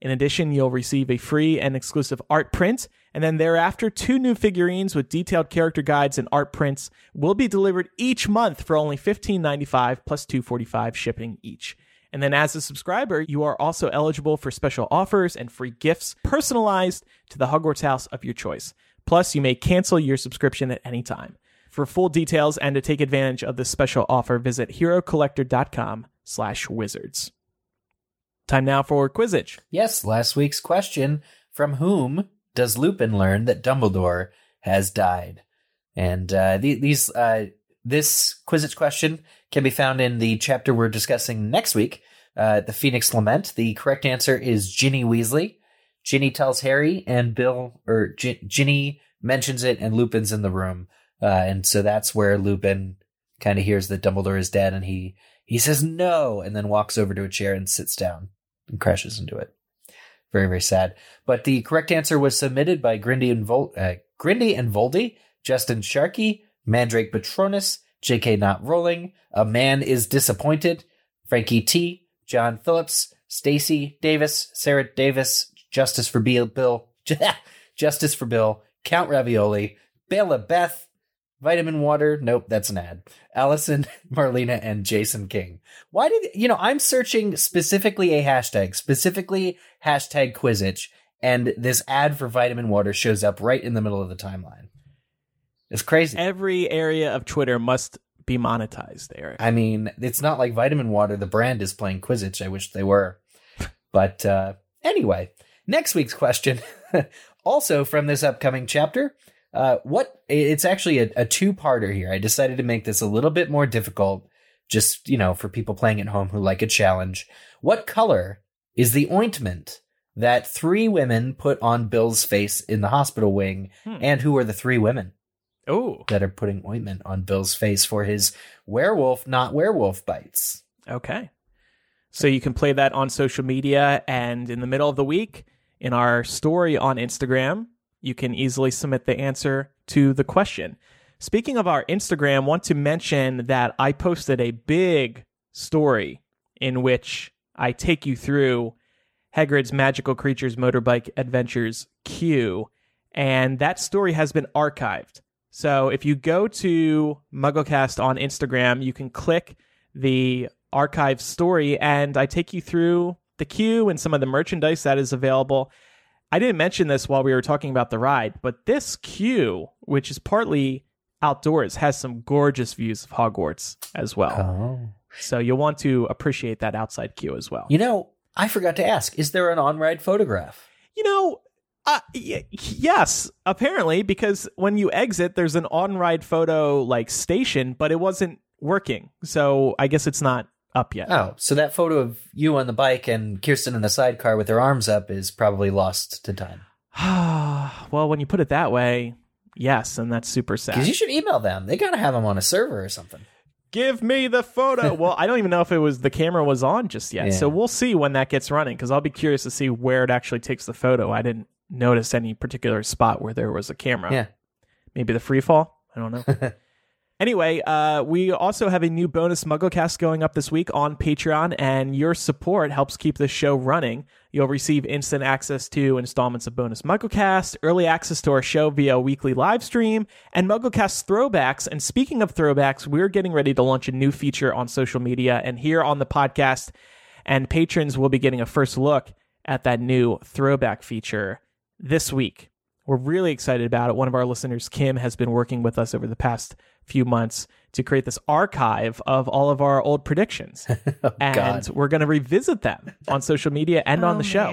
In addition, you'll receive a free and exclusive art print, and then thereafter, two new figurines with detailed character guides and art prints will be delivered each month for only $15.95 plus $2.45 shipping each. And then as a subscriber, you are also eligible for special offers and free gifts personalized to the Hogwarts house of your choice. Plus, you may cancel your subscription at any time. For full details and to take advantage of this special offer, visit herocollector.com slash wizards. Time now for Quizzitch. Yes, last week's question from whom does Lupin learn that Dumbledore has died? And uh, the, these uh, this Quizzitch question can be found in the chapter we're discussing next week, uh, the Phoenix Lament. The correct answer is Ginny Weasley. Ginny tells Harry, and Bill or Gin- Ginny mentions it, and Lupin's in the room, uh, and so that's where Lupin kind of hears that Dumbledore is dead, and he he says no, and then walks over to a chair and sits down and crashes into it. Very, very sad. But the correct answer was submitted by Grindy and Vol- uh, Grindy and Voldy, Justin Sharkey, Mandrake Patronus, J.K. Not Rolling, A Man Is Disappointed, Frankie T, John Phillips, Stacy Davis, Sarah Davis, Justice for Bill, *laughs* Justice for Bill, Count Ravioli, Bela Beth, Vitamin Water. Nope, that's an ad. Allison, *laughs* Marlena, and Jason King. Why did you know? I'm searching specifically a hashtag, specifically hashtag Quizzitch, and this ad for Vitamin Water shows up right in the middle of the timeline. It's crazy. Every area of Twitter must be monetized, Eric. I mean, it's not like Vitamin Water, the brand, is playing Quizzitch. I wish they were. *laughs* But uh, anyway, next week's question, *laughs* also from this upcoming chapter. Uh, what it's actually a, a two-parter here. I decided to make this a little bit more difficult, just you know, for people playing at home who like a challenge. What color is the ointment that three women put on Bill's face in the hospital wing. Hmm. And who are the three women Oh, that are putting ointment on Bill's face for his werewolf, not werewolf bites? okay. So you can play that on social media, and in the middle of the week, in our story on Instagram, you can easily submit the answer to the question. Speaking of our Instagram, want to mention that I posted a big story in which I take you through Hagrid's Magical Creatures Motorbike Adventures queue, and that story has been archived. So if you go to MuggleCast on Instagram, you can click the archive story, and I take you through the queue and some of the merchandise that is available. I didn't mention this while we were talking about the ride, but this queue, which is partly outdoors, has some gorgeous views of Hogwarts as well. Oh. So you'll want to appreciate that outside queue as well. You know, I forgot to ask, is there an on ride photograph? You know, uh, y- yes, apparently, because when you exit, there's an on ride photo like station, but it wasn't working. So I guess it's not up yet. Oh, so that photo of you on the bike and Kirsten in the sidecar with her arms up is probably lost to time. *sighs* well, when you put it that way, yes, and that's super sad. Because you should email them. They gotta have them on a server or something. Give me the photo. *laughs* well, I don't even know if it was the camera was on just yet. Yeah. So we'll see when that gets running because I'll be curious to see where it actually takes the photo. I didn't notice any particular spot where there was a camera. Yeah. Maybe the free fall. I don't know. *laughs* Anyway, uh, we also have a new bonus MuggleCast going up this week on Patreon, and your support helps keep the show running. You'll receive instant access to installments of bonus MuggleCast, early access to our show via weekly live stream, and MuggleCast throwbacks. And speaking of throwbacks, we're getting ready to launch a new feature on social media and here on the podcast, and patrons will be getting a first look at that new throwback feature this week. We're really excited about it. One of our listeners, Kim, has been working with us over the past few months to create this archive of all of our old predictions. *laughs* and God. we're going to revisit them on social media and on Oh, the show.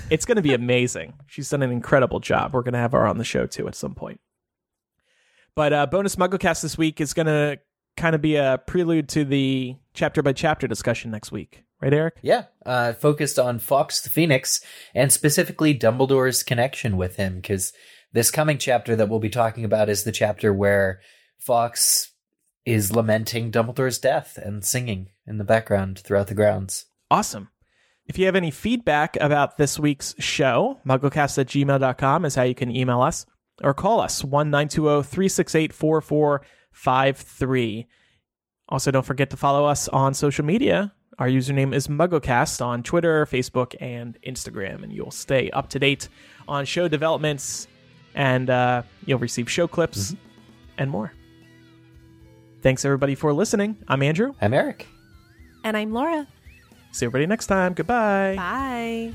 *laughs* It's going to be amazing. She's done an incredible job. We're going to have her on the show too at some point. But uh, bonus MuggleCast this week is going to kind of be a prelude to the chapter by chapter discussion next week. Right, Eric? Yeah, uh, focused on Fawkes the Phoenix and specifically Dumbledore's connection with him, because this coming chapter that we'll be talking about is the chapter where Fawkes is lamenting Dumbledore's death and singing in the background throughout the grounds. Awesome. If you have any feedback about this week's show, mugglecast at gmail.com is how you can email us or call us 1 368 4453. Also, don't forget to follow us on social media. Our username is MuggleCast on Twitter, Facebook, and Instagram, and you'll stay up to date on show developments and uh, you'll receive show clips and more. Thanks, everybody, for listening. I'm Andrew. I'm Eric. And I'm Laura. See everybody next time. Goodbye. Bye.